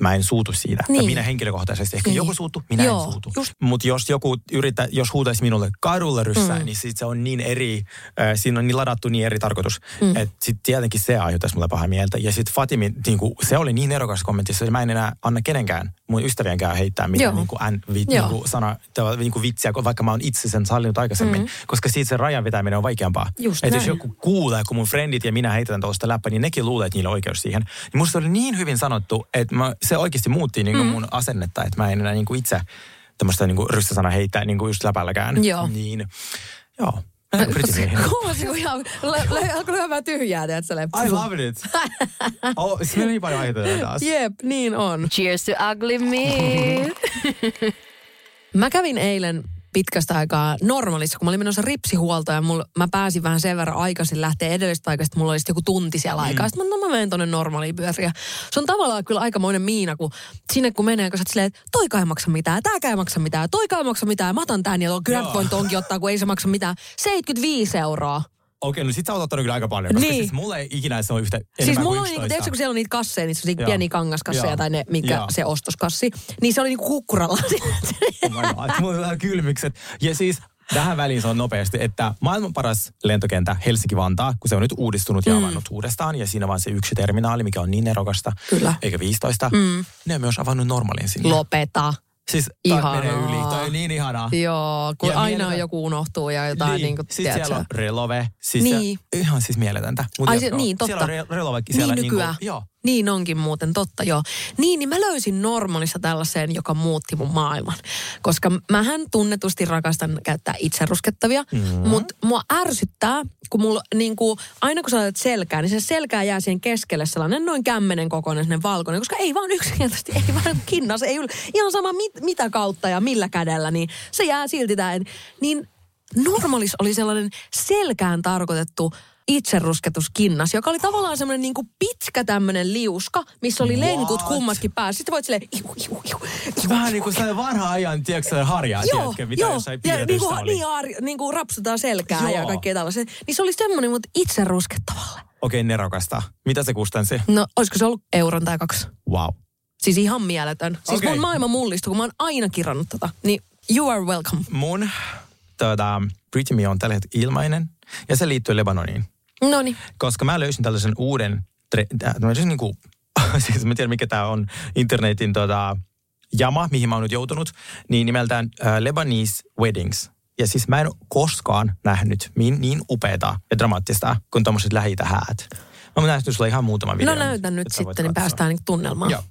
mä en suutu siitä. Niin. Ja minä henkilökohtaisesti. Ehkä Niin. joku suutu, minä Joo, en suutu. just. Mutta jos joku yrittää, jos huutaisi minulle kadulla ryssää, mm. niin sit se on niin eri, äh, siinä on niin ladattu niin eri tarkoitus, mm. että sitten tietenkin se aiheuttaisi mulle pahaa mieltä. Ja sitten Fatimi, niin kuin, se oli niin erokas kommentissa, että mä en enää anna kenenkään, mun ystävienkään heittää mitään niin kuin, n, vi, niin kuin sana, niin kuin vitsiä, vaikka mä oon itse sen sallinut aikaisemmin. Mm. Koska siitä se rajan vetäminen on vaikeampaa. Että jos joku kuulee, kun mun frendit ja minä heitetään tuosta läppää, niin nekin luulee, että niillä on oikeus siihen. Niin musta oli niin hyvin sanottu, että mä, se oikeasti muutti niin kuin mm. mun asennetta, että mä en enää niin kuin itse tämmöistä niin ryssäsana heittää niin kuin just läpälläkään. Joo. Niin, joo. Kuulosti kuin ihan, lö- lö- alkoi lyömään tyhjää, tiedätkö? I love it. Oh, meillä on niin paljon aiheita taas. Jep, niin on. Cheers to ugly me. Mä kävin eilen pitkästä aikaa normaalissa, kun mä olin menossa ripsihuoltoon ja mulla, mä pääsin vähän sen verran aikaisin lähteä edellisestä paikasta, mulla oli sitten joku tunti siellä aikaa. Sitten mä, no mä menen tonne normaaliin pyöriä. Se on tavallaan kyllä aikamoinen miina, kun sinne kun menee, kun sä silleen, että toikaan ei maksa mitään, tääkään ei maksa mitään, toikaan ei maksa mitään, mä otan tän ja voin tonkin ottaa, kun ei se maksa mitään. 75 euroa. Okei, no sit sä oot ottanut kyllä aika paljon, koska Niin. siis mulla ei ikinä se ole yhtä Siis mulla oli, niinku, 11. tiedätkö, kun siellä on niitä kasseja, niitä Joo. pieniä kangaskasseja Joo. tai ne, mikä Joo. se ostoskassi, niin se oli niinku kukkuralla. Oh my God, mulla on vähän kylmykset. Ja siis tähän väliin sanon nopeasti, että maailman paras lentokenttä Helsinki-Vantaa, kun se on nyt uudistunut ja avannut uudestaan, ja siinä on vaan se yksi terminaali, mikä on niin nerokasta, Kyllä. eikä 15, mm. ne on myös avannut normaalin sinne. Lopeta. Siis Ihanaa. menee yli, toi on niin ihanaa. Joo, kun Ja aina mieletön- joku unohtuu ja jotain niin, niin kuin, Sitten siellä on relove. Siis Niin. se, ihan siis mieletöntä. Mut Ai se, niin, totta. Siellä on re- relove niin siellä nykyään. Niin, joo. Niin onkin muuten, totta joo. Niin, niin mä löysin normaalissa tällaisen, joka muutti mun maailman. Koska mähän tunnetusti rakastan käyttää itseruskettavia, mm-hmm. mutta mua ärsyttää, kun mulla niin kuin, aina kun sä laitat selkää, niin se selkää jää siihen keskelle sellainen noin kämmenen kokoinen sellainen valkoinen, koska ei vaan yksinkertaisesti, ei vaan kinnas, ei ihan sama mit, mitä kautta ja millä kädellä, niin se jää silti tää. Niin normaalis oli sellainen selkään tarkoitettu itserusketuskinnas, joka oli tavallaan semmoinen niinku pitkä tämmöinen liuska, missä oli lenkut What? kummatkin päässä. Sitten voit silleen, iu, iu, iu, iu. Vähän niin kuin sellainen vanha ajan, tiedätkö, sellainen harjaa, Joo, tiedätkö, mitä joo. jossain ja piirretyissä niinku, oli. niin, ar, niinku rapsutaan selkää ja Joo. kaikkea tällaiset. Niin se oli semmoinen, mutta itse ruskettavalle. Okei, nerokasta. Mitä se kustansi? No, olisiko se ollut euron tai kaksi? Wow. Siis ihan mieletön. Siis Okei. mun maailma mullistui, kun mä oon aina kirannut tota. Niin you are welcome. Mun tuota, Pretty Me on tällä hetkellä ilmainen ja se liittyy Lebanoniin. No niin. Koska mä löysin tällaisen uuden, tre, äh, tämmöisen niin kuin, siis mä en tiedä mikä tämä on, internetin tota, jama, mihin mä oon nyt joutunut, niin nimeltään äh, Lebanese Weddings. Ja siis mä en ole koskaan nähnyt niin, niin upeata ja dramaattista kuin tommoset lähi häät. Mä oon nähnyt sulle ihan muutama video. No näytän nyt sitten, niin päästään niin tunnelmaan. Joo.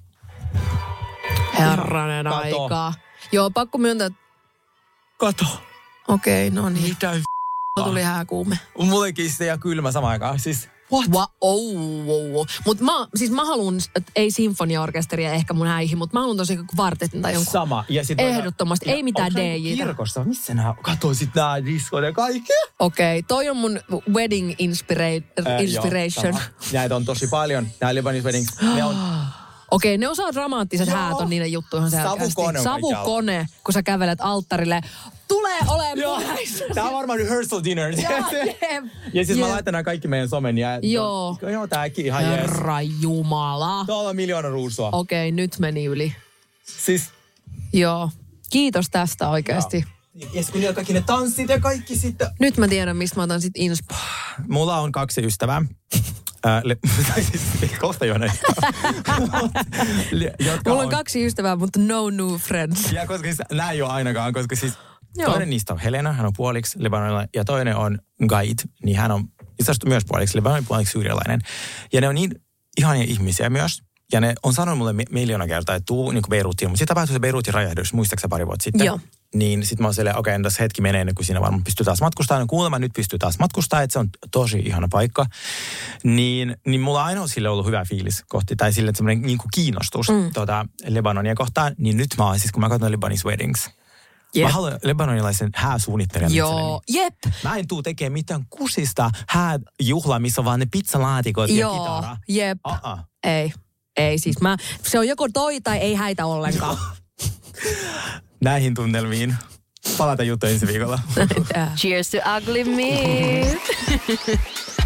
Herranen Kato. aika. Joo, pakko myöntää, Kato. Okei, okay, no niin. Mitä Mulla tuli hääkuume. Mullekin se ja kylmä samaan aikaan. Siis, what? Wa- oh, oh, oh. Mutta mä, siis mä haluan, että ei sinfoniaorkesteria ehkä mun häihin, mutta mä haluan tosi kvartetin tai jonkun. Sama. Ja sit Ehdottomasti, ei mitään DJ:tä. Kirkossa, missä nää, katsoin sit nää diskot ja kaikki. Okei, okay, toi on mun wedding inspira- Ää, inspiration. joo, sama. Näitä on tosi paljon. Nää Lebanese weddings, ne on Okei, ne osaa dramaattiset Joo. häät on niiden juttuihin selkeästi. Savukone on Savukone, kun sä kävelet alttarille. Tulee olemaan Joo. Tää on varmaan rehearsal dinner. Joo, jep. ja siis mä Jep. laitan nää kaikki meidän somen ja... Joo. Joo, tääkin ihan jees. Herra Jumala. Tuolla on miljoona ruusua. Okei, nyt meni yli. Siis... Joo. Kiitos tästä oikeasti. Ja kun niillä kaikki ne tanssit ja kaikki sitten. Nyt mä tiedän, mistä mä otan sit inspo. Mulla on kaksi ystävää. Ää, le- tai siis kohta jo näitä. Mulla on kaksi ystävää, mutta no new friends. Ja koska siis, nää ei ole ainakaan, koska siis Joo. toinen niistä on Helena, hän on puoliksi libanonilainen, ja toinen on Gaid, niin hän on itse asiassa myös puoliksi libanonilainen, puoliksi syyrialainen. Ja ne on niin ihania ihmisiä myös. Ja ne on sanonut mulle mi- miljoona kertaa, että tuu niin Beirutiin. Mutta sitten tapahtui se Beirutin räjähdys, muistaakseni pari vuotta sitten. Joo. Niin sitten mä oon silleen, okei, okay, entäs hetki menee ennen kuin siinä varmaan pystyy taas matkustamaan. No kuulemma nyt pystyy taas matkustamaan, että se on tosi ihana paikka. Niin, niin mulla on aina sille ollut hyvä fiilis kohti, tai sille semmoinen niin kuin kiinnostus mm. tota, Lebanonia kohtaan. Niin nyt mä oon, siis kun mä katson Lebanese Weddings, Jep. Mä haluan lebanonilaisen hääsuunnittelijan Joo, jep. Mä en tuu tekemään mitään kusista hääjuhlaa, missä on vaan ne pizzalaatikot ja Joo, kitara. jep. Uh-uh. Ei, ei siis mä, se on joko toi tai ei häitä ollenkaan. Näihin tunnelmiin. Palata juttu ensi viikolla. Cheers to ugly me.